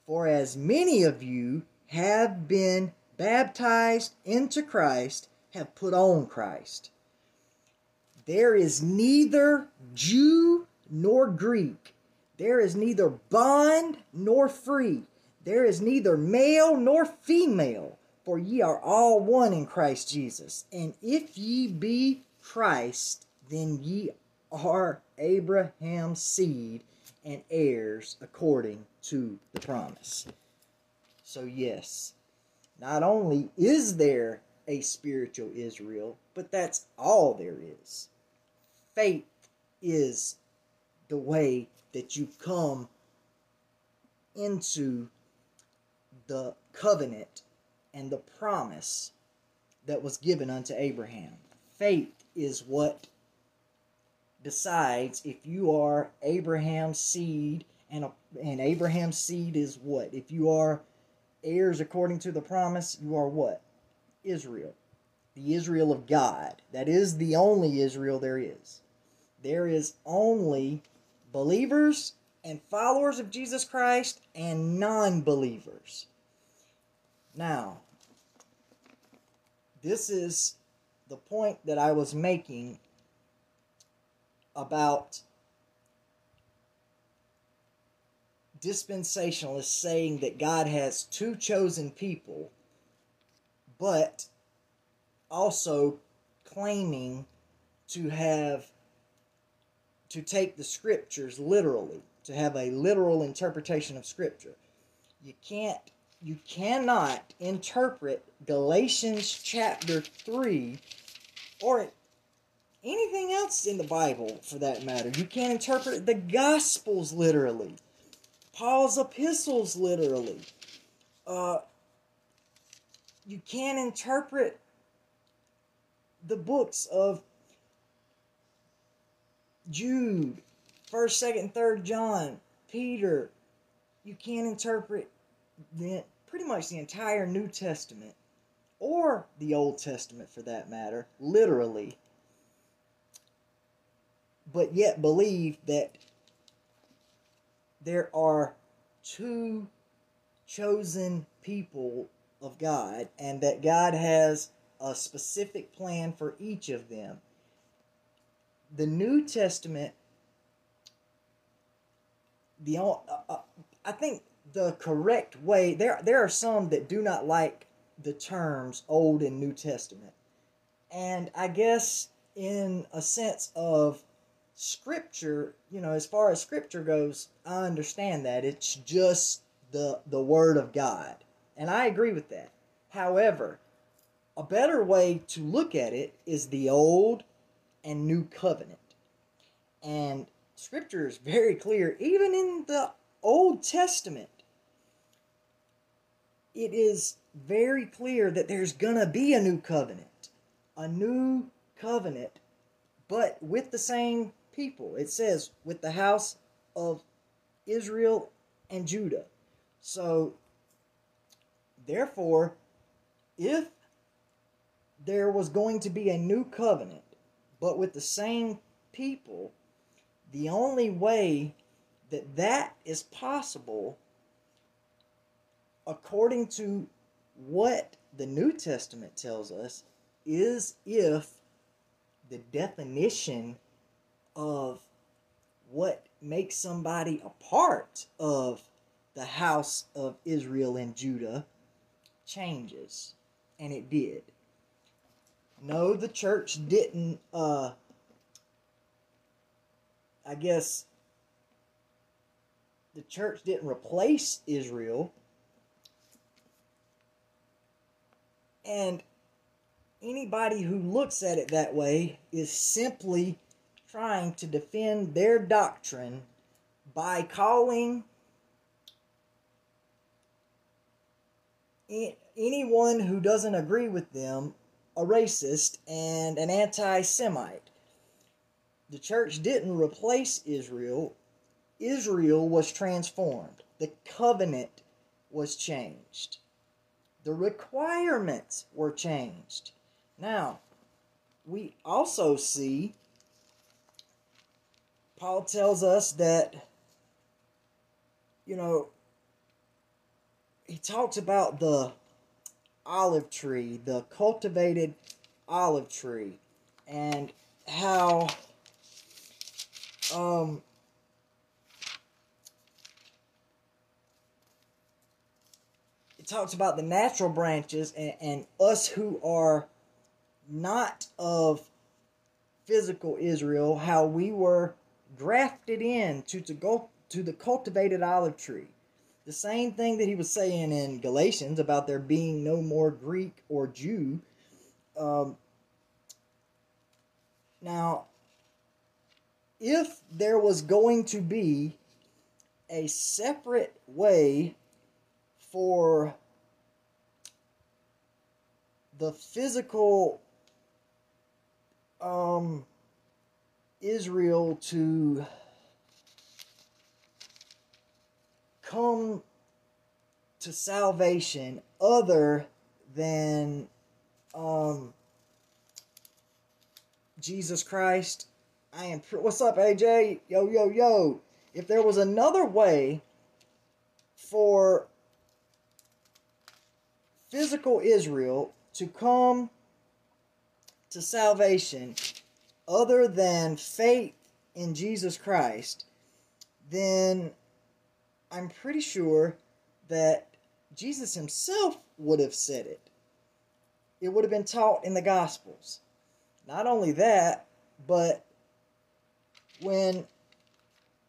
For as many of you have been baptized into Christ, have put on Christ. There is neither Jew nor Greek. There is neither bond nor free. there is neither male nor female, for ye are all one in Christ Jesus. And if ye be Christ, then ye are Abraham's seed and heirs according to the promise. So, yes, not only is there a spiritual Israel, but that's all there is. Faith is the way that you come into the covenant and the promise that was given unto Abraham. Faith is what decides if you are Abraham's seed, and, a, and Abraham's seed is what? If you are heirs according to the promise, you are what? Israel. The Israel of God. That is the only Israel there is. There is only believers and followers of Jesus Christ and non believers. Now, this is the point that I was making about dispensationalists saying that God has two chosen people, but also claiming to have to take the scriptures literally, to have a literal interpretation of scripture. You can't you cannot interpret Galatians chapter 3 or anything else in the Bible for that matter. You can't interpret the Gospels literally, Paul's epistles literally. Uh, you can't interpret the books of Jude, 1st, 2nd, 3rd John, Peter. You can't interpret the, pretty much the entire New Testament or the Old Testament for that matter, literally, but yet believe that there are two chosen people of God and that God has a specific plan for each of them. The New Testament, the uh, uh, I think the correct way there there are some that do not like the terms Old and New Testament. And I guess in a sense of scripture, you know, as far as scripture goes, I understand that. It's just the the word of God. And I agree with that. However, a better way to look at it is the old and new covenant. And scripture is very clear even in the Old Testament. It is very clear that there's going to be a new covenant. A new covenant, but with the same people. It says, with the house of Israel and Judah. So, therefore, if there was going to be a new covenant, but with the same people, the only way that that is possible, according to what the New Testament tells us, is if the definition of what makes somebody a part of the house of Israel and Judah changes. And it did. No, the church didn't, uh, I guess, the church didn't replace Israel. And anybody who looks at it that way is simply trying to defend their doctrine by calling anyone who doesn't agree with them a racist and an anti Semite. The church didn't replace Israel, Israel was transformed. The covenant was changed. The requirements were changed. Now, we also see Paul tells us that, you know, he talks about the olive tree, the cultivated olive tree, and how um, it talks about the natural branches and, and us who are not of physical Israel, how we were grafted in to, to go to the cultivated olive tree. The same thing that he was saying in Galatians about there being no more Greek or Jew. Um, now, if there was going to be a separate way for the physical um, Israel to come to salvation other than um, Jesus Christ. I am. What's up, AJ? Yo, yo, yo. If there was another way for physical Israel to come to salvation other than faith in Jesus Christ, then I'm pretty sure that Jesus himself would have said it. It would have been taught in the Gospels. Not only that, but when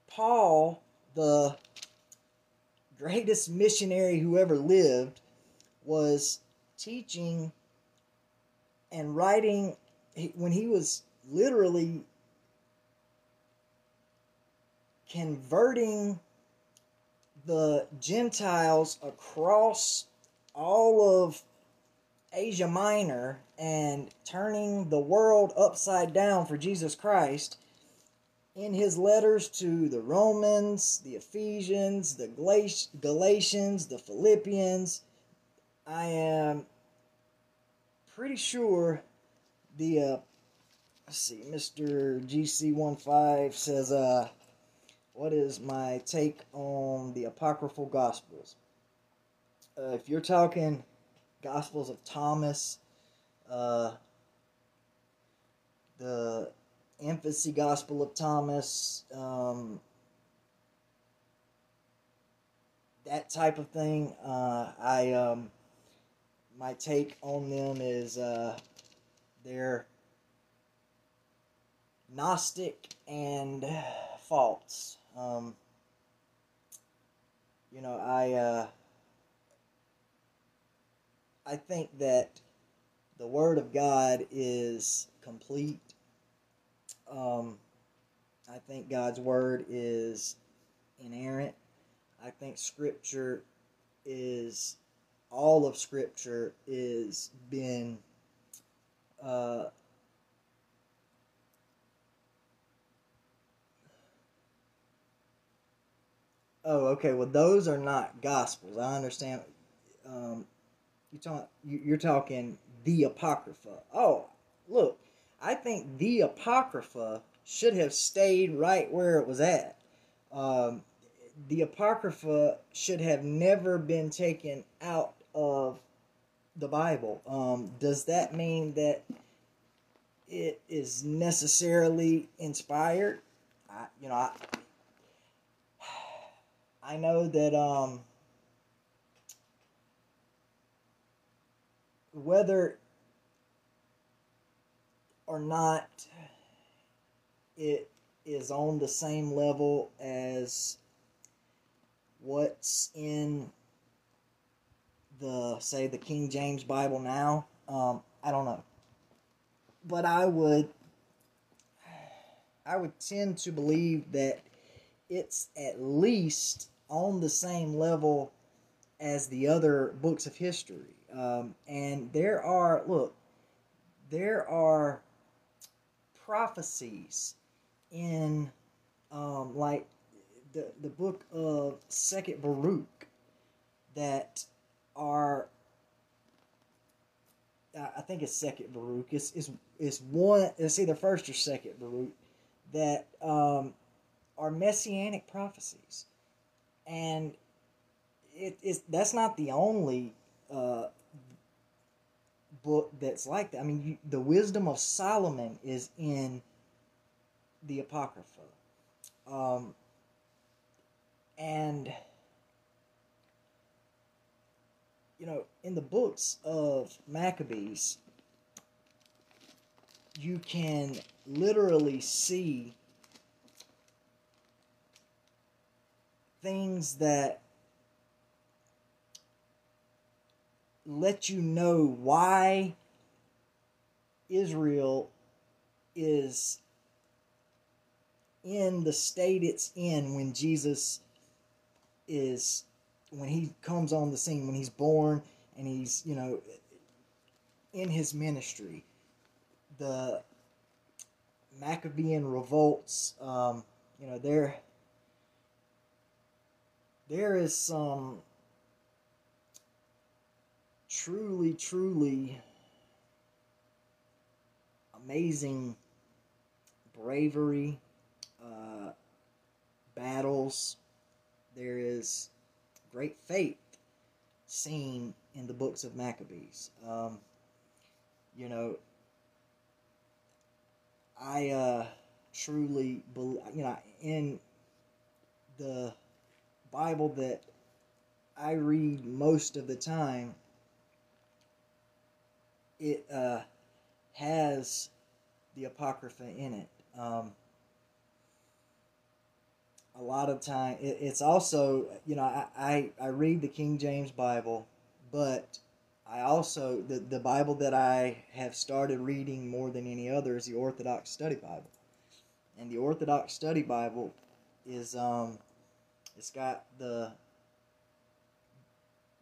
Paul, the greatest missionary who ever lived, was teaching and writing when he was literally converting the Gentiles across all of Asia Minor and turning the world upside down for Jesus Christ in his letters to the Romans, the Ephesians, the Galatians, the Philippians, I am pretty sure the uh, let's see, Mr. GC15 says, uh, what is my take on the apocryphal gospels? Uh, if you're talking gospels of Thomas, uh, the infancy gospel of Thomas, um, that type of thing, uh, I um, my take on them is uh, they're Gnostic and false. Um, you know, I uh, I think that the Word of God is complete. Um, I think God's Word is inerrant. I think Scripture is all of Scripture is been uh, Oh, okay. Well, those are not gospels. I understand. Um, you talk. You're talking the apocrypha. Oh, look. I think the apocrypha should have stayed right where it was at. Um, the apocrypha should have never been taken out of the Bible. Um, does that mean that it is necessarily inspired? I, you know, I, I know that um, whether or not it is on the same level as what's in the say the King James Bible now. Um, I don't know, but I would I would tend to believe that it's at least on the same level as the other books of history. Um, and there are look, there are prophecies in um, like the the book of Second Baruch that are I think it's second Baruch. It's, it's, it's one, it's either first or second Baruch that um, are messianic prophecies. And it is that's not the only uh, book that's like that. I mean, you, the wisdom of Solomon is in the Apocrypha. Um, and you know, in the books of Maccabees, you can literally see things that let you know why Israel is in the state it's in when Jesus is when he comes on the scene when he's born and he's you know in his ministry. The Maccabean revolts um, you know there there is some truly truly amazing bravery uh, battles there is great faith seen in the books of Maccabees. Um, you know, I uh, truly believe, you know, in the Bible that I read most of the time, it uh, has the Apocrypha in it. Um, a lot of time it, it's also you know I, I i read the king james bible but i also the, the bible that i have started reading more than any other is the orthodox study bible and the orthodox study bible is um it's got the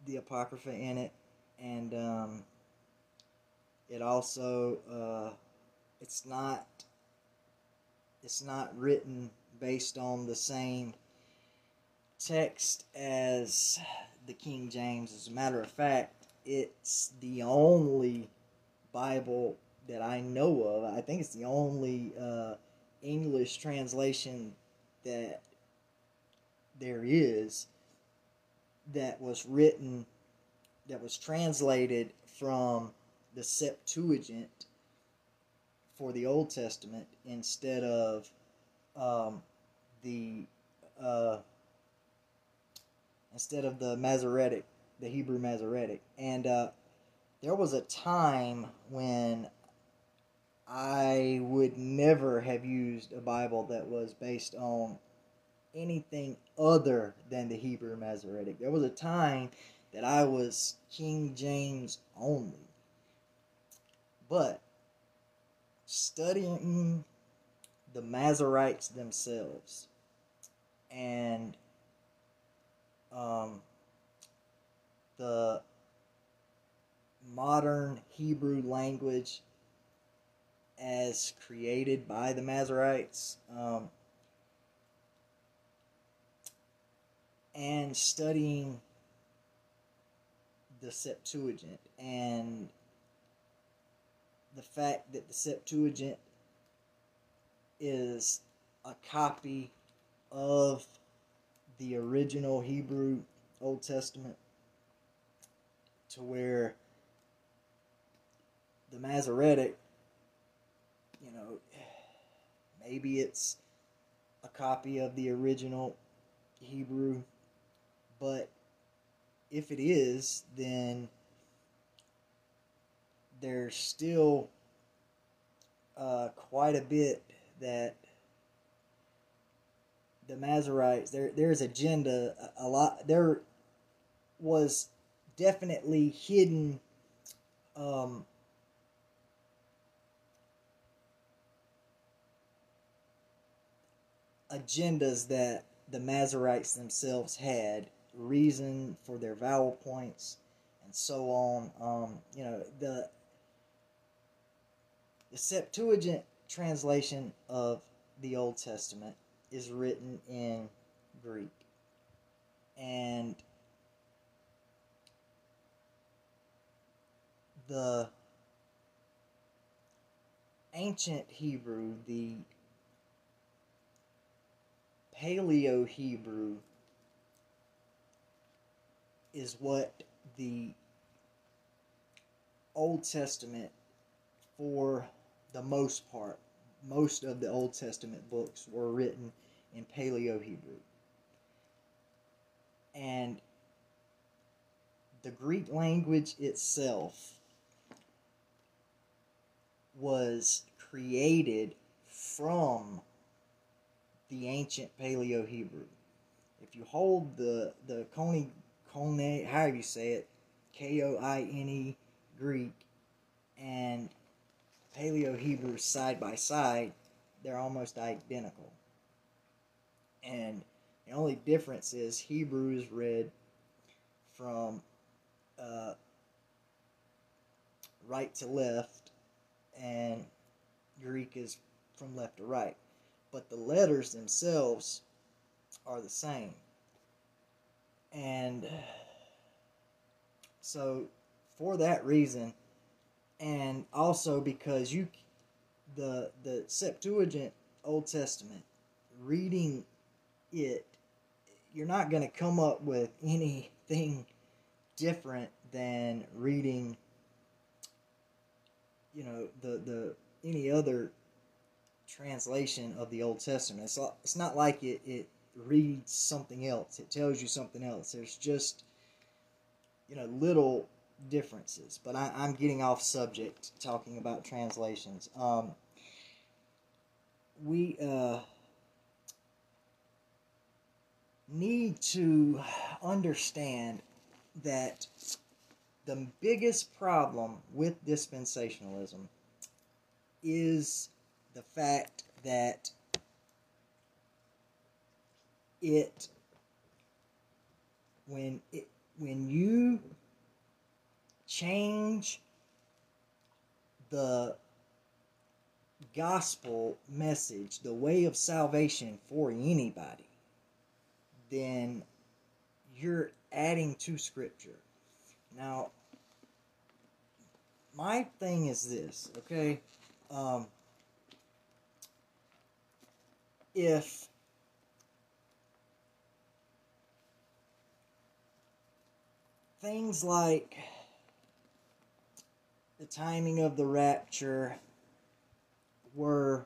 the apocrypha in it and um it also uh it's not it's not written based on the same text as the King James. As a matter of fact, it's the only Bible that I know of. I think it's the only uh, English translation that there is that was written, that was translated from the Septuagint for the Old Testament instead of um, the uh, instead of the Masoretic, the Hebrew Masoretic, and uh, there was a time when I would never have used a Bible that was based on anything other than the Hebrew Masoretic. There was a time that I was King James only. But studying the Masoretes themselves and um, the modern Hebrew language as created by the Masoretes um, and studying the Septuagint and the fact that the Septuagint is a copy of the original Hebrew Old Testament to where the Masoretic, you know, maybe it's a copy of the original Hebrew, but if it is, then there's still uh, quite a bit that the Masoretes there there's agenda a, a lot there was definitely hidden um, agendas that the Masoretes themselves had reason for their vowel points and so on um, you know the the Septuagint translation of the Old Testament is written in Greek. And the ancient Hebrew, the Paleo Hebrew, is what the Old Testament, for the most part, most of the Old Testament books were written in Paleo Hebrew. And the Greek language itself was created from the ancient Paleo Hebrew. If you hold the the Kone Kone, however you say it, K O I N E Greek and Paleo Hebrew side by side, they're almost identical. And the only difference is Hebrew is read from uh, right to left, and Greek is from left to right. But the letters themselves are the same. And so, for that reason, and also because you, the the Septuagint Old Testament, reading it, you're not going to come up with anything different than reading you know the the any other translation of the Old Testament. It's, it's not like it, it reads something else. It tells you something else. There's just you know little differences. But I, am getting off subject talking about translations. Um, we uh, need to understand that the biggest problem with dispensationalism is the fact that it when it when you change the gospel message, the way of salvation for anybody, then you're adding to scripture. Now, my thing is this, okay? Um, if things like the timing of the rapture were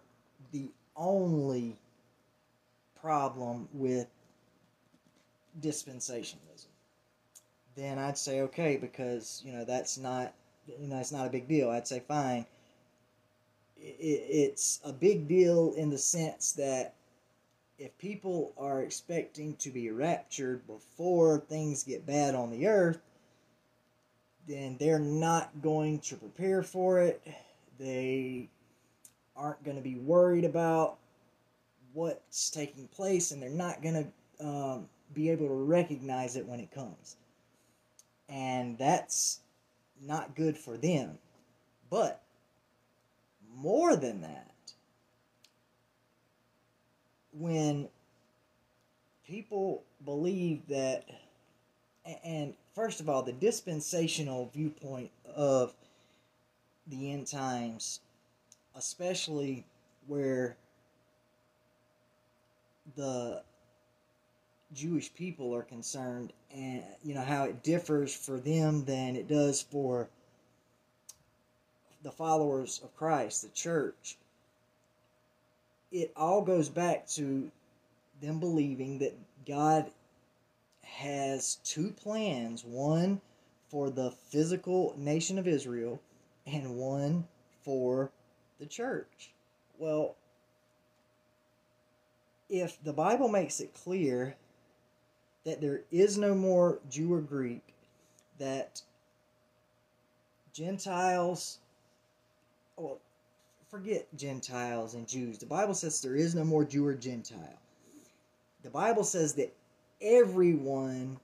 the only problem with dispensationalism, then I'd say okay because you know that's not you know it's not a big deal. I'd say fine. It's a big deal in the sense that if people are expecting to be raptured before things get bad on the earth, then they're not going to prepare for it. They aren't going to be worried about what's taking place, and they're not going to um, be able to recognize it when it comes. And that's not good for them. But more than that, when people believe that, and first of all, the dispensational viewpoint of the end times, especially where the Jewish people are concerned, and you know how it differs for them than it does for the followers of Christ, the church. It all goes back to them believing that God has two plans one for the physical nation of Israel and one for the church. Well, if the Bible makes it clear that there is no more Jew or Greek, that Gentiles, well, forget Gentiles and Jews. The Bible says there is no more Jew or Gentile. The Bible says that everyone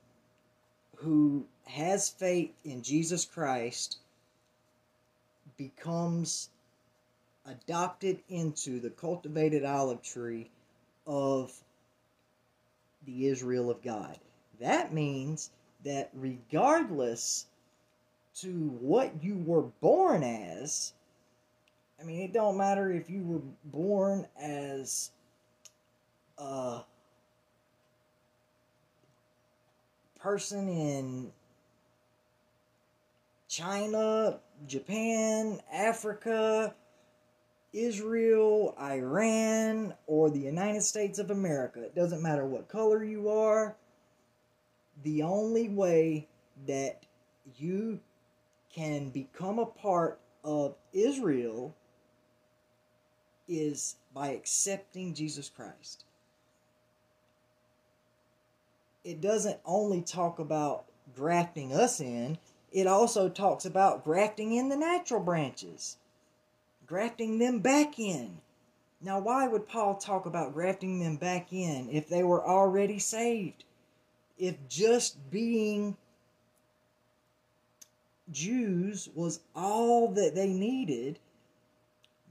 who has faith in Jesus Christ becomes adopted into the cultivated olive tree of the Israel of God. That means that regardless to what you were born as, I mean, it don't matter if you were born as a person in China, Japan, Africa, Israel, Iran, or the United States of America. It doesn't matter what color you are. The only way that you can become a part of Israel is by accepting Jesus Christ. It doesn't only talk about grafting us in, it also talks about grafting in the natural branches, grafting them back in. Now, why would Paul talk about grafting them back in if they were already saved? If just being Jews was all that they needed,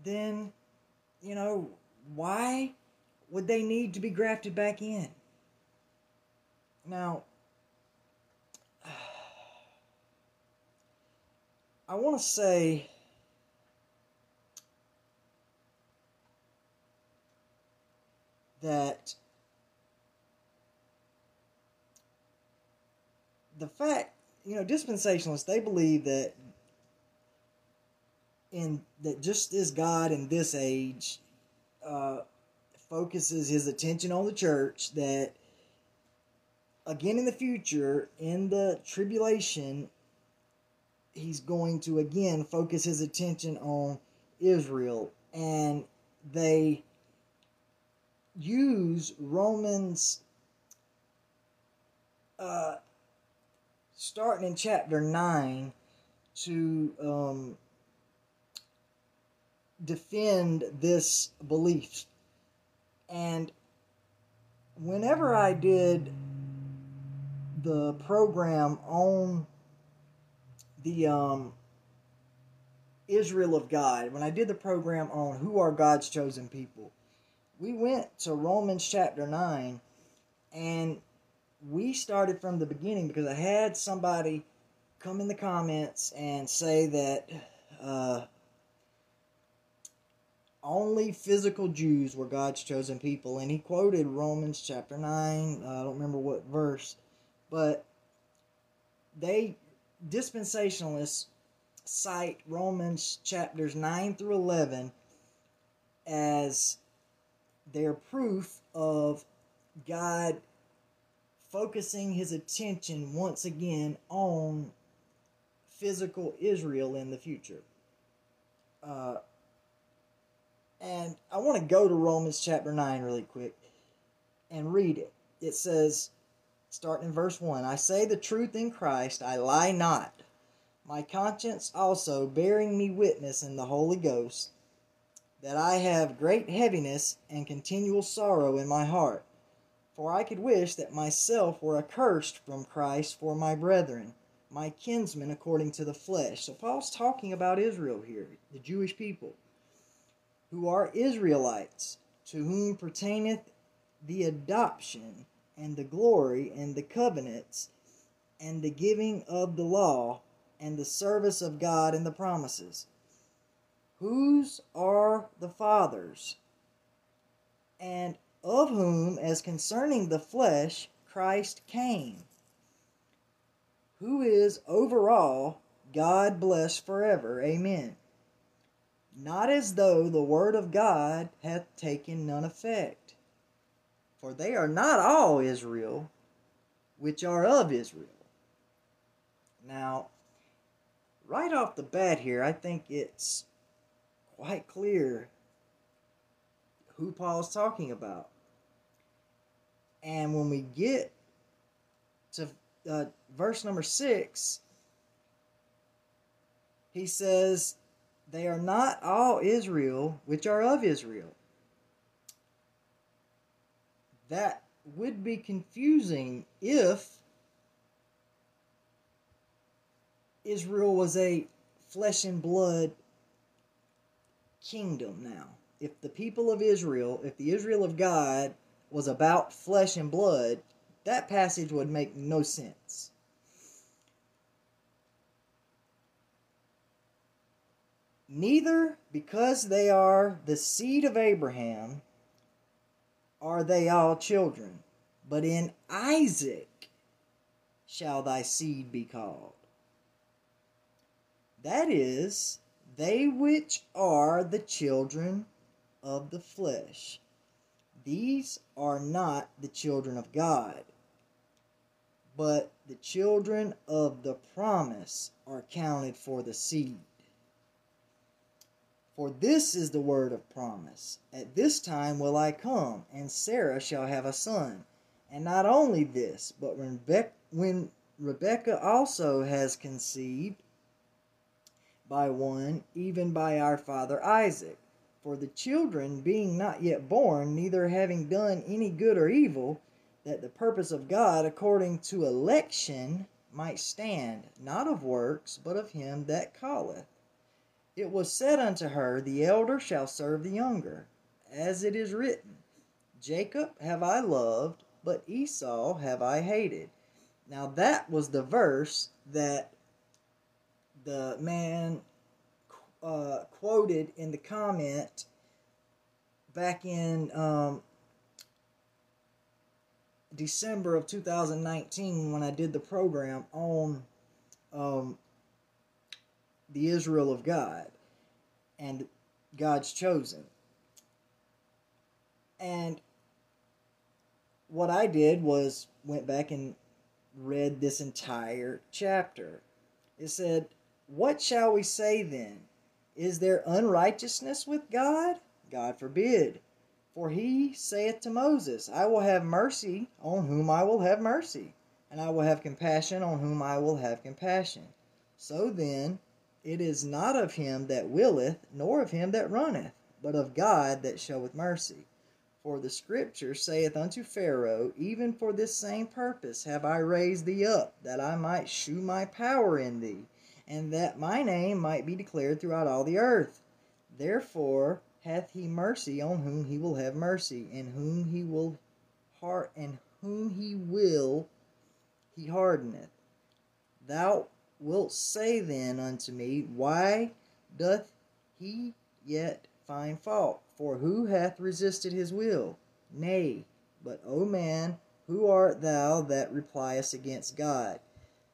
then, you know, why would they need to be grafted back in? Now, I want to say that the fact, you know, dispensationalists, they believe that in that just as God in this age uh, focuses his attention on the church, that again in the future, in the tribulation, he's going to again focus his attention on Israel. And they use Romans, uh, starting in chapter 9, to um, defend this belief. And whenever I did the program on the um, Israel of God, when I did the program on who are God's chosen people, we went to Romans chapter 9 and we started from the beginning because I had somebody come in the comments and say that uh, only physical Jews were God's chosen people. And he quoted Romans chapter 9, uh, I don't remember what verse, but they dispensationalists cite Romans chapters 9 through 11 as their proof of God focusing his attention once again on physical Israel in the future. Uh, and I want to go to Romans chapter 9 really quick and read it. It says, starting in verse 1 I say the truth in Christ, I lie not. My conscience also bearing me witness in the Holy Ghost, that I have great heaviness and continual sorrow in my heart. For I could wish that myself were accursed from Christ for my brethren, my kinsmen according to the flesh. So Paul's talking about Israel here, the Jewish people, who are Israelites, to whom pertaineth the adoption and the glory and the covenants and the giving of the law and the service of God and the promises. Whose are the fathers? And of whom, as concerning the flesh, Christ came, who is over all, God bless forever. Amen. Not as though the word of God hath taken none effect. For they are not all Israel, which are of Israel. Now, right off the bat here, I think it's quite clear who Paul's talking about. And when we get to uh, verse number six, he says, They are not all Israel which are of Israel. That would be confusing if Israel was a flesh and blood kingdom now. If the people of Israel, if the Israel of God was about flesh and blood, that passage would make no sense. Neither, because they are the seed of Abraham, are they all children, but in Isaac shall thy seed be called. That is, they which are the children of the flesh. These are not the children of God, but the children of the promise are counted for the seed. For this is the word of promise. At this time will I come, and Sarah shall have a son. And not only this, but when, Be- when Rebekah also has conceived by one, even by our father Isaac. For the children being not yet born, neither having done any good or evil, that the purpose of God according to election might stand, not of works, but of him that calleth. It was said unto her, The elder shall serve the younger, as it is written, Jacob have I loved, but Esau have I hated. Now that was the verse that the man uh, quoted in the comment back in um, December of 2019 when I did the program on um, the Israel of God and God's chosen. And what I did was went back and read this entire chapter. It said, What shall we say then? Is there unrighteousness with God? God forbid. For he saith to Moses, I will have mercy on whom I will have mercy, and I will have compassion on whom I will have compassion. So then, it is not of him that willeth, nor of him that runneth, but of God that showeth mercy. For the scripture saith unto Pharaoh, Even for this same purpose have I raised thee up, that I might shew my power in thee, and that my name might be declared throughout all the earth. Therefore hath he mercy on whom he will have mercy, and whom he will heart and whom he will he hardeneth. Thou wilt say then unto me, Why doth he yet find fault? For who hath resisted his will? Nay, but, O man, who art thou that repliest against God?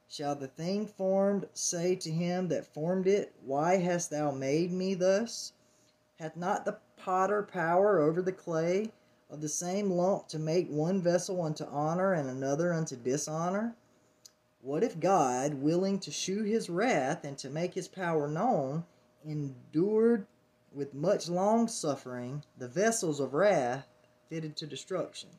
Shall the thing formed say to him that formed it, Why hast thou made me thus? Hath not the potter power over the clay of the same lump to make one vessel unto honor and another unto dishonor? What if God, willing to shew his wrath and to make his power known, endured with much long suffering the vessels of wrath fitted to destruction,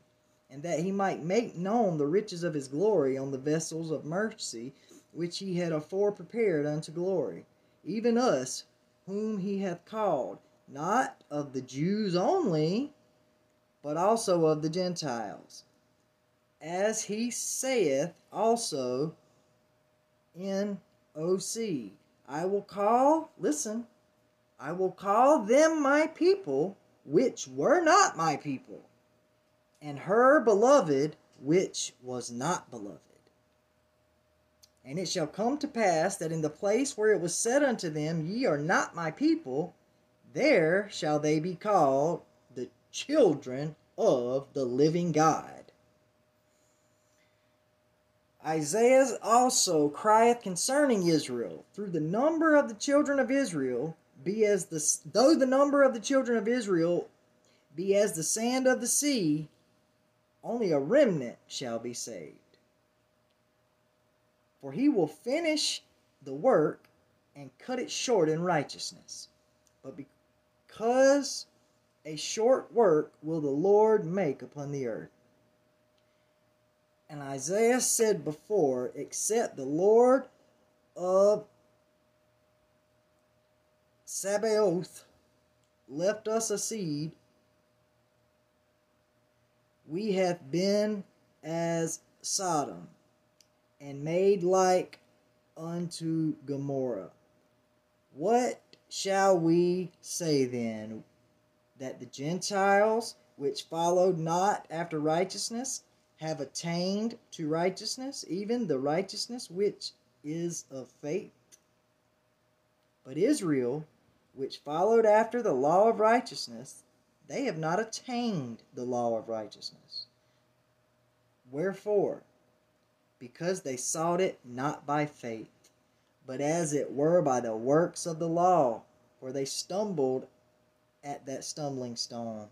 and that he might make known the riches of his glory on the vessels of mercy which he had afore prepared unto glory, even us, whom he hath called, not of the Jews only, but also of the Gentiles. As he saith also in Osee, I will call, listen, I will call them my people, which were not my people, and her beloved, which was not beloved. And it shall come to pass that in the place where it was said unto them, Ye are not my people, there shall they be called the children of the living God. Isaiah also crieth concerning Israel, through the number of the children of Israel, be as the though the number of the children of Israel be as the sand of the sea, only a remnant shall be saved. For he will finish the work and cut it short in righteousness. But because a short work will the Lord make upon the earth. And Isaiah said before, Except the Lord of Sabaoth left us a seed, we have been as Sodom, and made like unto Gomorrah. What shall we say then? That the Gentiles, which followed not after righteousness, have attained to righteousness, even the righteousness which is of faith? But Israel, which followed after the law of righteousness, they have not attained the law of righteousness. Wherefore? Because they sought it not by faith, but as it were by the works of the law, for they stumbled at that stumbling stone.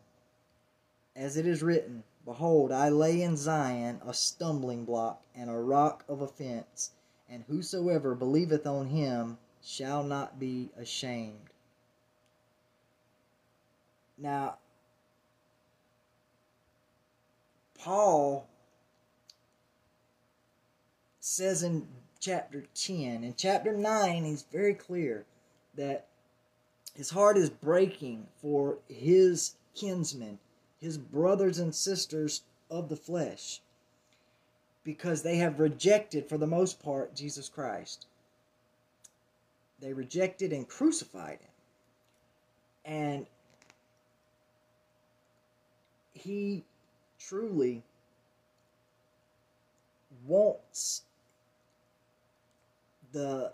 As it is written, Behold, I lay in Zion a stumbling block and a rock of offense, and whosoever believeth on him shall not be ashamed. Now, Paul says in chapter 10, in chapter 9, he's very clear that his heart is breaking for his kinsmen, his brothers and sisters of the flesh, because they have rejected, for the most part, Jesus Christ. They rejected and crucified him. And he truly wants the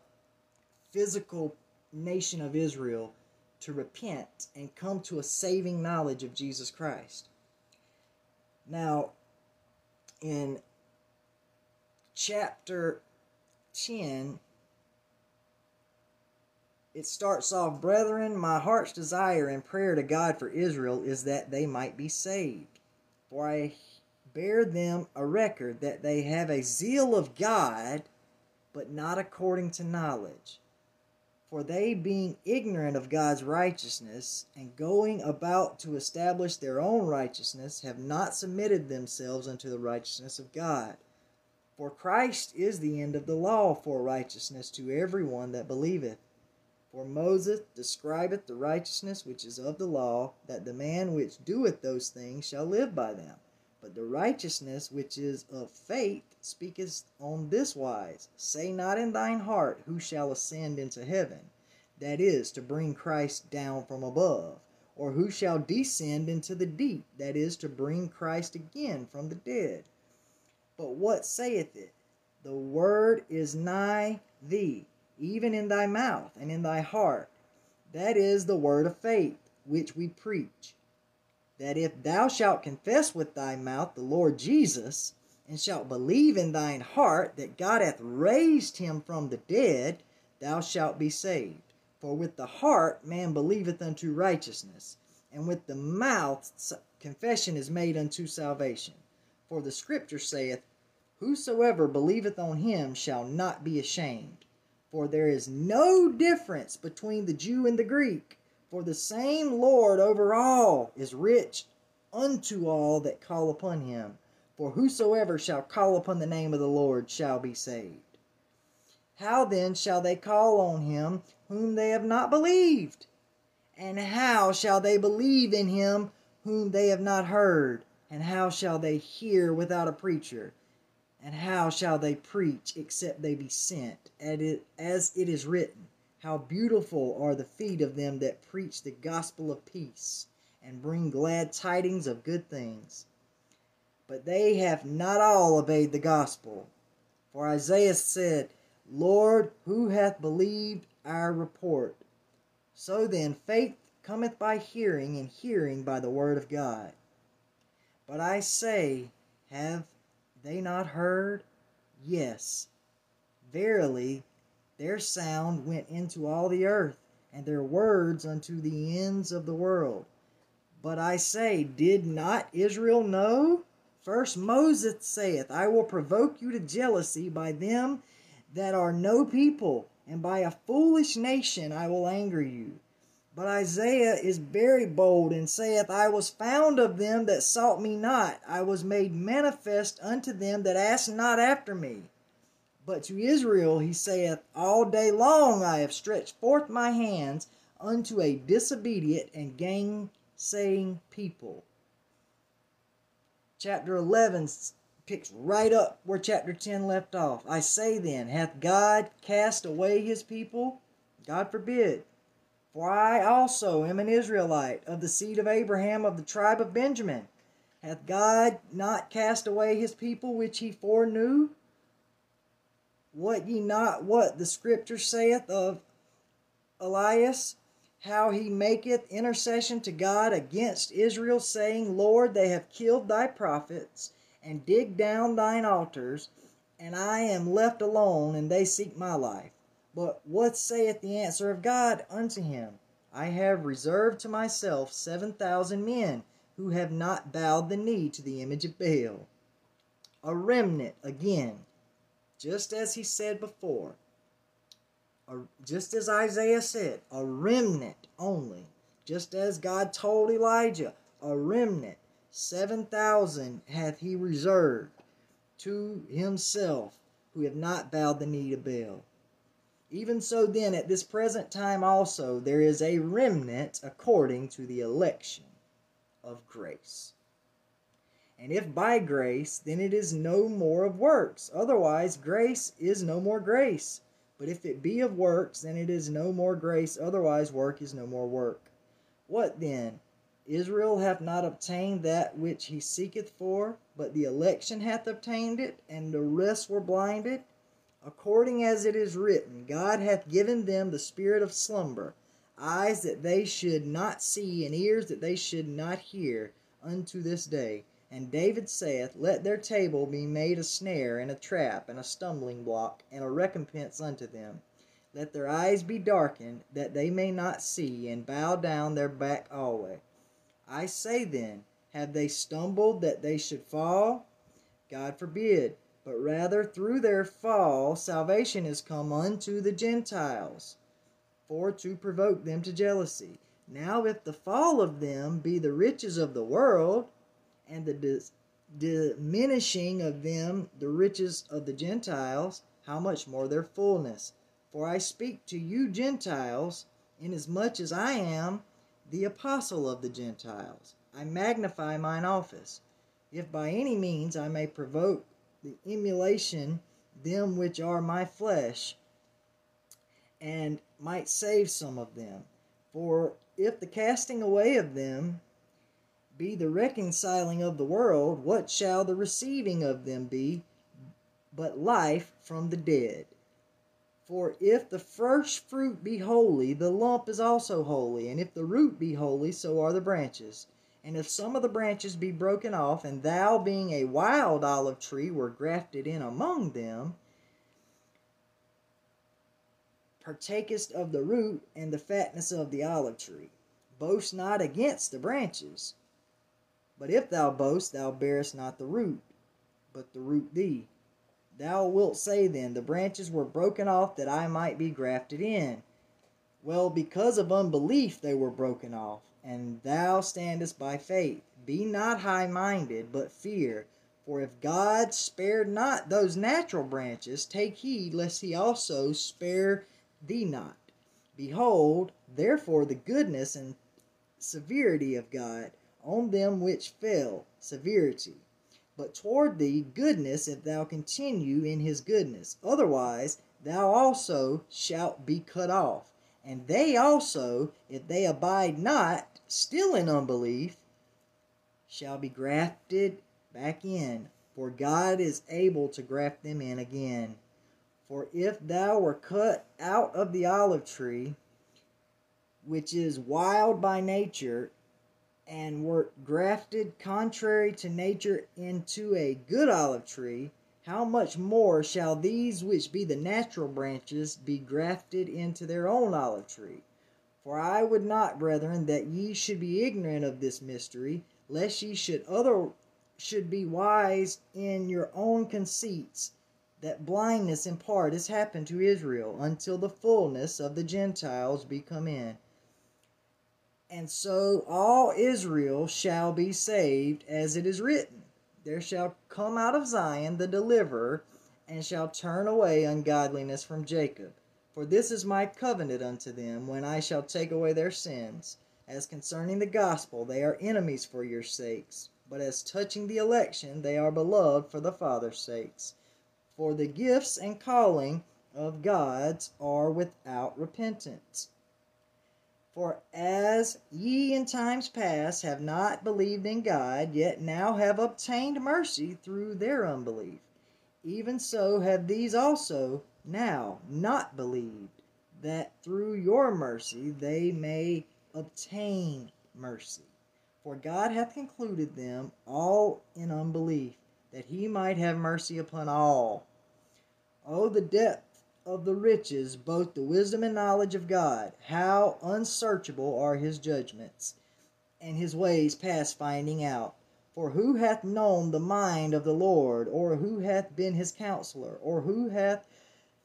physical nation of Israel to repent and come to a saving knowledge of Jesus Christ. Now, in chapter 10, it starts off, Brethren, my heart's desire and prayer to God for Israel is that they might be saved. For I bear them a record that they have a zeal of God, but not according to knowledge. For they, being ignorant of God's righteousness, and going about to establish their own righteousness, have not submitted themselves unto the righteousness of God. For Christ is the end of the law for righteousness to every one that believeth. For Moses describeth the righteousness which is of the law, that the man which doeth those things shall live by them. But the righteousness which is of faith speaketh on this wise Say not in thine heart, Who shall ascend into heaven? That is, to bring Christ down from above. Or who shall descend into the deep? That is, to bring Christ again from the dead. But what saith it? The word is nigh thee, even in thy mouth and in thy heart. That is the word of faith, which we preach that if thou shalt confess with thy mouth the Lord Jesus, and shalt believe in thine heart that God hath raised him from the dead, thou shalt be saved. For with the heart man believeth unto righteousness, and with the mouth confession is made unto salvation. For the scripture saith, Whosoever believeth on him shall not be ashamed. For there is no difference between the Jew and the Greek for the same Lord over all is rich unto all that call upon him. For whosoever shall call upon the name of the Lord shall be saved. How then shall they call on him whom they have not believed? And how shall they believe in him whom they have not heard? And how shall they hear without a preacher? And how shall they preach except they be sent? As it is written, how beautiful are the feet of them that preach the gospel of peace and bring glad tidings of good things. But they have not all obeyed the gospel. For Isaiah said, Lord, who hath believed our report? So then, faith cometh by hearing, and hearing by the word of God. But I say, have they not heard? Yes, verily, their sound went into all the earth, and their words unto the ends of the world. But I say, did not Israel know? First Moses saith, I will provoke you to jealousy by them that are no people, and by a foolish nation I will anger you. But Isaiah is very bold and saith, I was found of them that sought me not. I was made manifest unto them that asked not after me. But to Israel he saith, All day long I have stretched forth my hands unto a disobedient and gainsaying people. Chapter 11 picks right up where chapter 10 left off. I say then, hath God cast away his people? God forbid. For I also am an Israelite of the seed of Abraham of the tribe of Benjamin. Hath God not cast away his people which he foreknew? What ye not what the scripture saith of Elias, how he maketh intercession to God against Israel, saying, Lord, they have killed thy prophets, and digged down thine altars, and I am left alone, and they seek my life. But what saith the answer of God unto him? I have reserved to myself seven thousand men, who have not bowed the knee to the image of Baal. A remnant, again, just as he said before, just as Isaiah said, a remnant only, just as God told Elijah, a remnant, 7,000 hath he reserved to himself who have not bowed the knee to Baal. Even so, then, at this present time also, there is a remnant according to the election of grace. And if by grace, then it is no more of works. Otherwise, grace is no more grace. But if it be of works, then it is no more grace. Otherwise, work is no more work. What then? Israel hath not obtained that which he seeketh for, but the election hath obtained it, and the rest were blinded. According as it is written, God hath given them the spirit of slumber, eyes that they should not see, and ears that they should not hear, unto this day. And David saith, Let their table be made a snare, and a trap, and a stumbling block, and a recompense unto them. Let their eyes be darkened, that they may not see, and bow down their back alway. I say then, have they stumbled that they should fall? God forbid but rather through their fall salvation is come unto the Gentiles, for to provoke them to jealousy. Now, if the fall of them be the riches of the world, and the diminishing of them the riches of the Gentiles, how much more their fullness? For I speak to you Gentiles, inasmuch as I am the apostle of the Gentiles. I magnify mine office, if by any means I may provoke the emulation them which are my flesh, and might save some of them. For if the casting away of them be the reconciling of the world, what shall the receiving of them be but life from the dead? For if the first fruit be holy, the lump is also holy, and if the root be holy, so are the branches. And if some of the branches be broken off, and thou, being a wild olive tree, were grafted in among them, partakest of the root and the fatness of the olive tree. Boast not against the branches. But if thou boast, thou bearest not the root, but the root thee. Thou wilt say then, The branches were broken off that I might be grafted in. Well, because of unbelief they were broken off and thou standest by faith. Be not high minded, but fear. For if God spared not those natural branches, take heed lest he also spare thee not. Behold, therefore, the goodness and severity of God on them which fell, severity. But toward thee goodness, if thou continue in his goodness. Otherwise, thou also shalt be cut off. And they also, if they abide not, still in unbelief, shall be grafted back in, for God is able to graft them in again. For if thou were cut out of the olive tree, which is wild by nature, and wert grafted contrary to nature into a good olive tree, how much more shall these which be the natural branches be grafted into their own olive tree? For I would not, brethren, that ye should be ignorant of this mystery, lest ye should other should be wise in your own conceits, that blindness in part is happened to Israel, until the fullness of the Gentiles be come in. And so all Israel shall be saved, as it is written, There shall come out of Zion the deliverer, and shall turn away ungodliness from Jacob. For this is my covenant unto them, when I shall take away their sins. As concerning the gospel, they are enemies for your sakes. But as touching the election, they are beloved for the Father's sakes. For the gifts and calling of God's are without repentance. For as ye in times past have not believed in God, yet now have obtained mercy through their unbelief, even so have these also now not believed, that through your mercy they may obtain mercy. For God hath concluded them all in unbelief, that he might have mercy upon all. Oh, the depth of the riches, both the wisdom and knowledge of God! How unsearchable are his judgments, and his ways past finding out. For who hath known the mind of the Lord, or who hath been his counselor, or who hath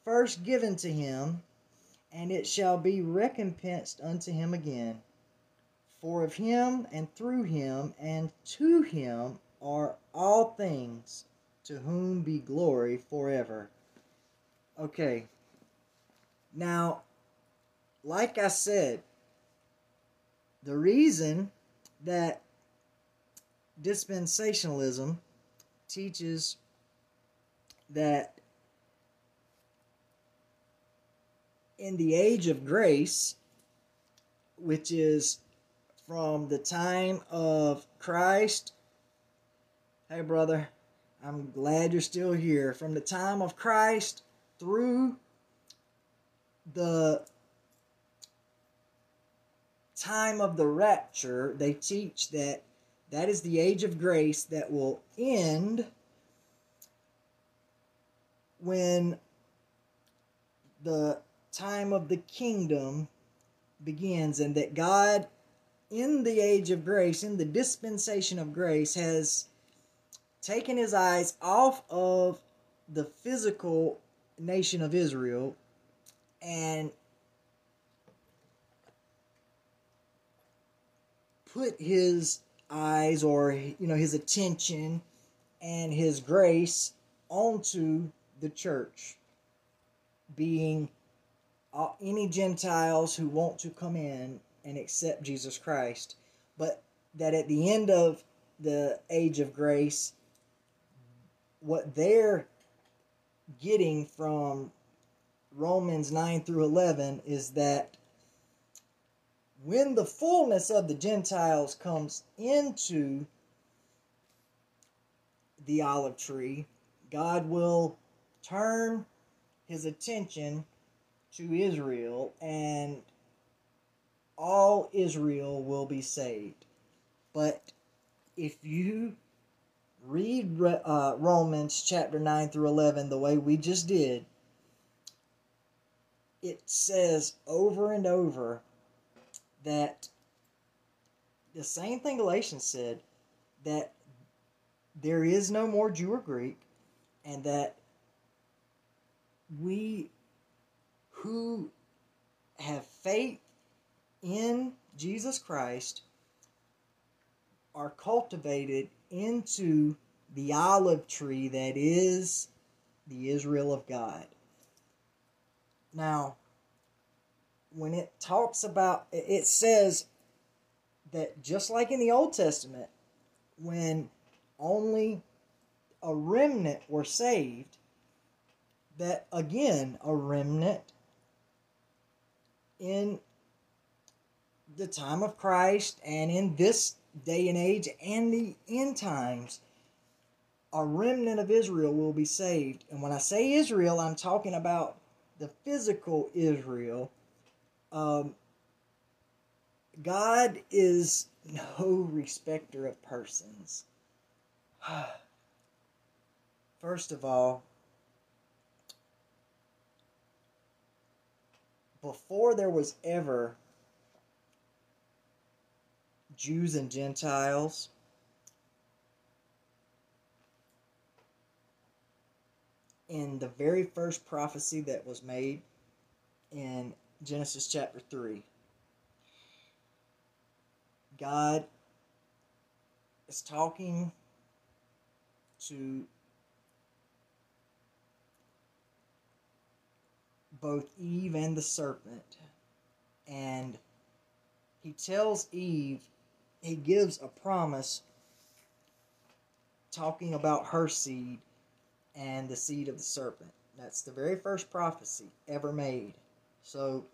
first given to him, and it shall be recompensed unto him again? For of him, and through him, and to him are all things, to whom be glory forever. Okay. Now, like I said, the reason that dispensationalism teaches that in the age of grace, which is from the time of Christ, hey brother, I'm glad you're still here. From the time of Christ through the time of the rapture, they teach that that is the age of grace that will end when the time of the kingdom begins, and that God, in the age of grace, in the dispensation of grace, has taken his eyes off of the physical nation of Israel and put his eyes or you know his attention and his grace onto the church being uh, any gentiles who want to come in and accept Jesus Christ but that at the end of the age of grace what they're getting from Romans 9 through 11 is that when the fullness of the Gentiles comes into the olive tree, God will turn his attention to Israel and all Israel will be saved. But if you read uh, Romans chapter 9 through 11 the way we just did, it says over and over that the same thing Galatians said that there is no more Jew or Greek, and that we who have faith in Jesus Christ are cultivated into the olive tree that is the Israel of God. Now, when it talks about, it says that just like in the Old Testament, when only a remnant were saved, that again, a remnant in the time of Christ and in this day and age and the end times, a remnant of Israel will be saved. And when I say Israel, I'm talking about the physical Israel. Um, God is no respecter of persons. First of all, before there was ever Jews and Gentiles, in the very first prophecy that was made in Genesis chapter 3, God is talking to both Eve and the serpent. And he tells Eve, he gives a promise talking about her seed and the seed of the serpent. That's the very first prophecy ever made. So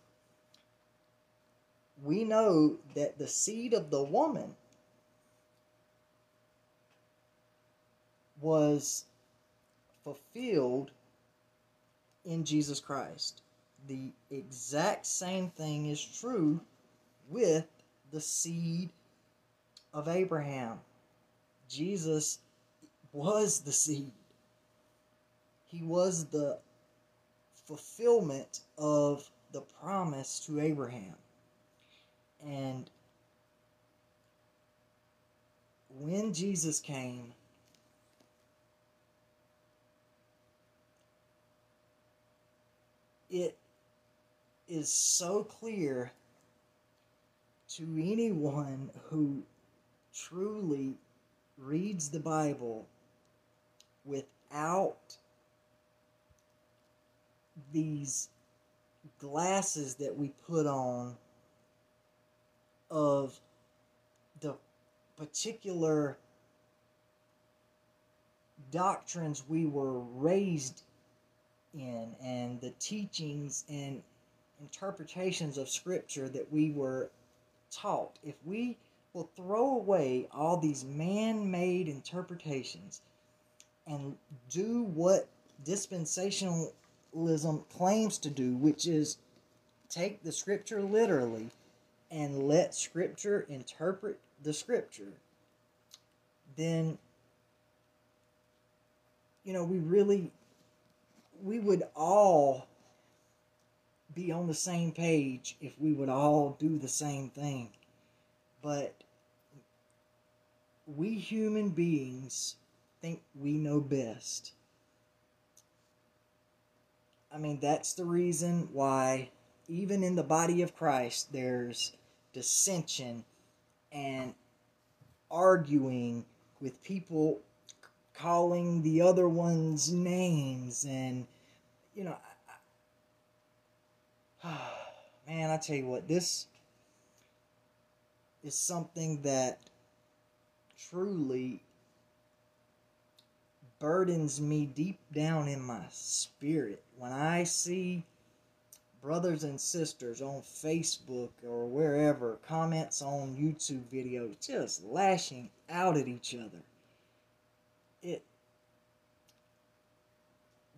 we know that the seed of the woman was fulfilled in Jesus Christ. The exact same thing is true with the seed of Abraham. Jesus was the seed. He was the fulfillment of the promise to Abraham. And when Jesus came, it is so clear to anyone who truly reads the Bible without these glasses that we put on of the particular doctrines we were raised in and the teachings and interpretations of scripture that we were taught. If we will throw away all these man-made interpretations and do what dispensationalism claims to do which is take the scripture literally and let scripture interpret the scripture then you know we really we would all be on the same page if we would all do the same thing. But we human beings think we know best. I mean, that's the reason why, even in the body of Christ, there's dissension and arguing with people calling the other ones names and you know man i tell you what this is something that truly burdens me deep down in my spirit. When i see brothers and sisters on facebook or wherever comments on youtube videos just lashing out at each other it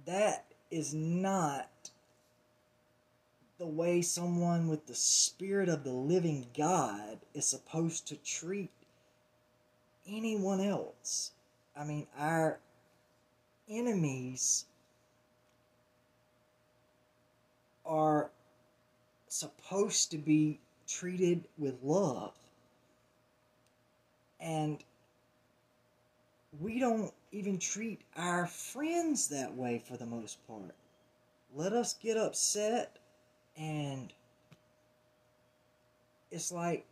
that is not the way someone with the spirit of the living God is supposed to treat anyone else. I mean, our enemies are supposed to be treated with love. And we don't even treat our friends that way for the most part. Let us get upset and it's like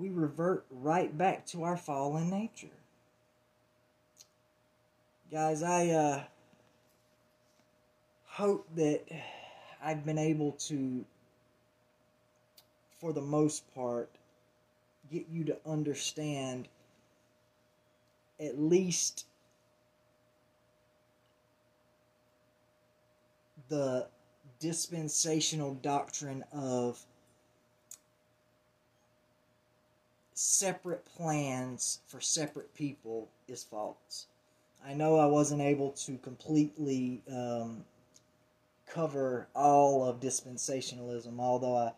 we revert right back to our fallen nature. Guys, I uh, hope that I've been able to, for the most part, get you to understand at least the dispensational doctrine of separate plans for separate people is false. I know I wasn't able to completely um, cover all of dispensationalism, although I,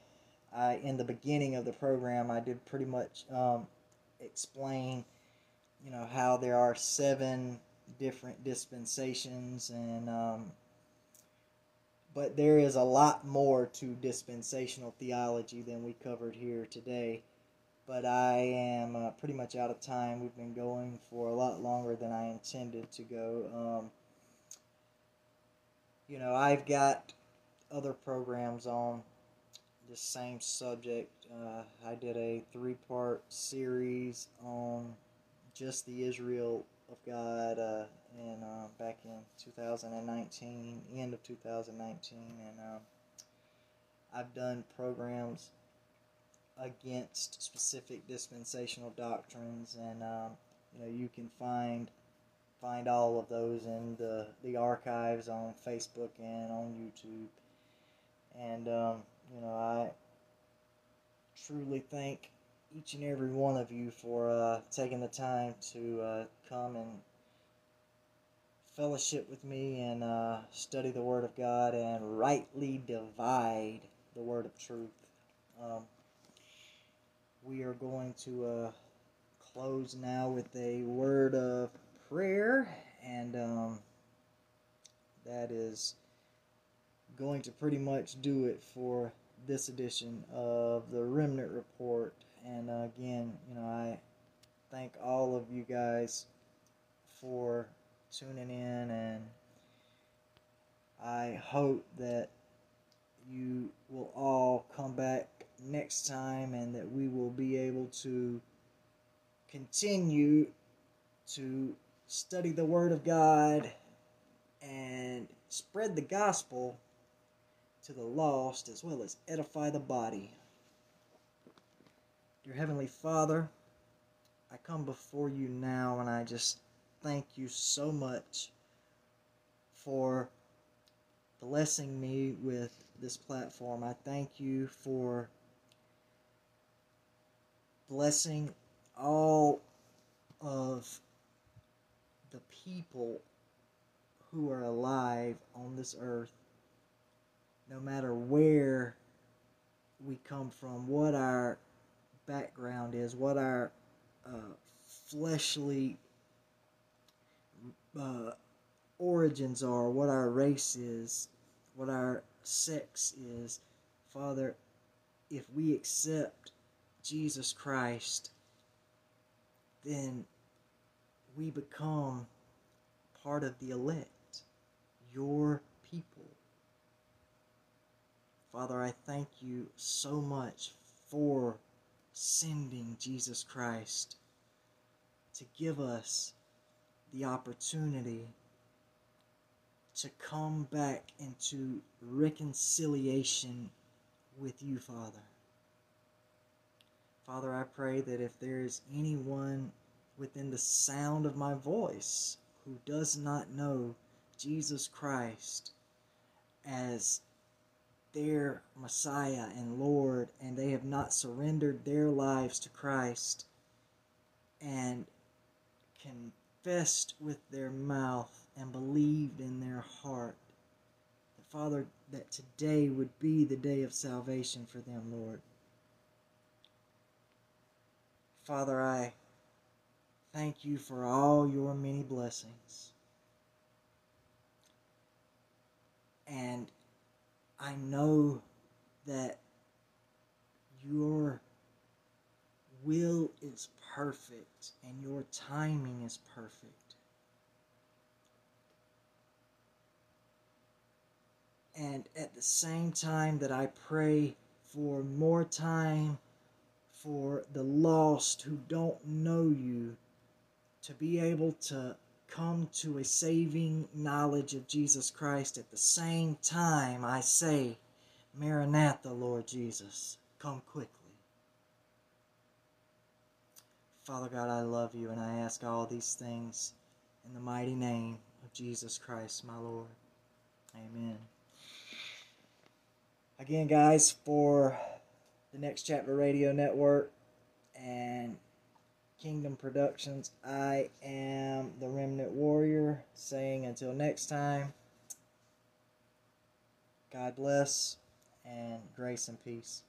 I, in the beginning of the program, I did pretty much um, explain you know how there are seven different dispensations and um, but there is a lot more to dispensational theology than we covered here today but i am uh, pretty much out of time. We've been going for a lot longer than i intended to go um, you know i've got other programs on the same subject. Uh, i did a three part series on just the Israel of God uh, in uh, back in 2019, end of 2019, and um, I've done programs against specific dispensational doctrines, and um, you know you can find find all of those in the the archives on Facebook and on YouTube, and um, you know I truly think each and every one of you for uh, taking the time to uh, come and fellowship with me and uh, study the Word of God and rightly divide the Word of truth. Um, we are going to uh, close now with a word of prayer, and um, that is going to pretty much do it for this edition of the Remnant Report. And uh, again, you know, I thank all of you guys for tuning in, and I hope that you will all come back next time and that we will be able to continue to study the Word of God and spread the gospel to the lost as well as edify the body. Dear Heavenly Father, I come before you now and I just thank you so much for blessing me with this platform. I thank you for blessing all of the people who are alive on this earth, no matter where we come from, what our background is, what our uh, fleshly uh, origins are, what our race is, what our sex is. Father, if we accept Jesus Christ, then we become part of the elect, your people. Father, I thank you so much for sending Jesus Christ to give us the opportunity to come back into reconciliation with you, Father. Father, I pray that if there is anyone within the sound of my voice who does not know Jesus Christ as their Messiah and Lord, and they have not surrendered their lives to Christ and confessed with their mouth and believed in their heart. That, Father, that today would be the day of salvation for them, Lord. Father, I thank you for all your many blessings. And I know that your will is perfect and your timing is perfect. And at the same time that I pray for more time for the lost who don't know you to be able to come to a saving knowledge of Jesus Christ. At the same time, I say, Maranatha, Lord Jesus, come quickly. Father God, I love you and I ask all these things in the mighty name of Jesus Christ, my Lord. Amen. Again, guys, for the Next Chapter Radio Network and Kingdom Productions. I am the Remnant Warrior, saying until next time, God bless and grace and peace.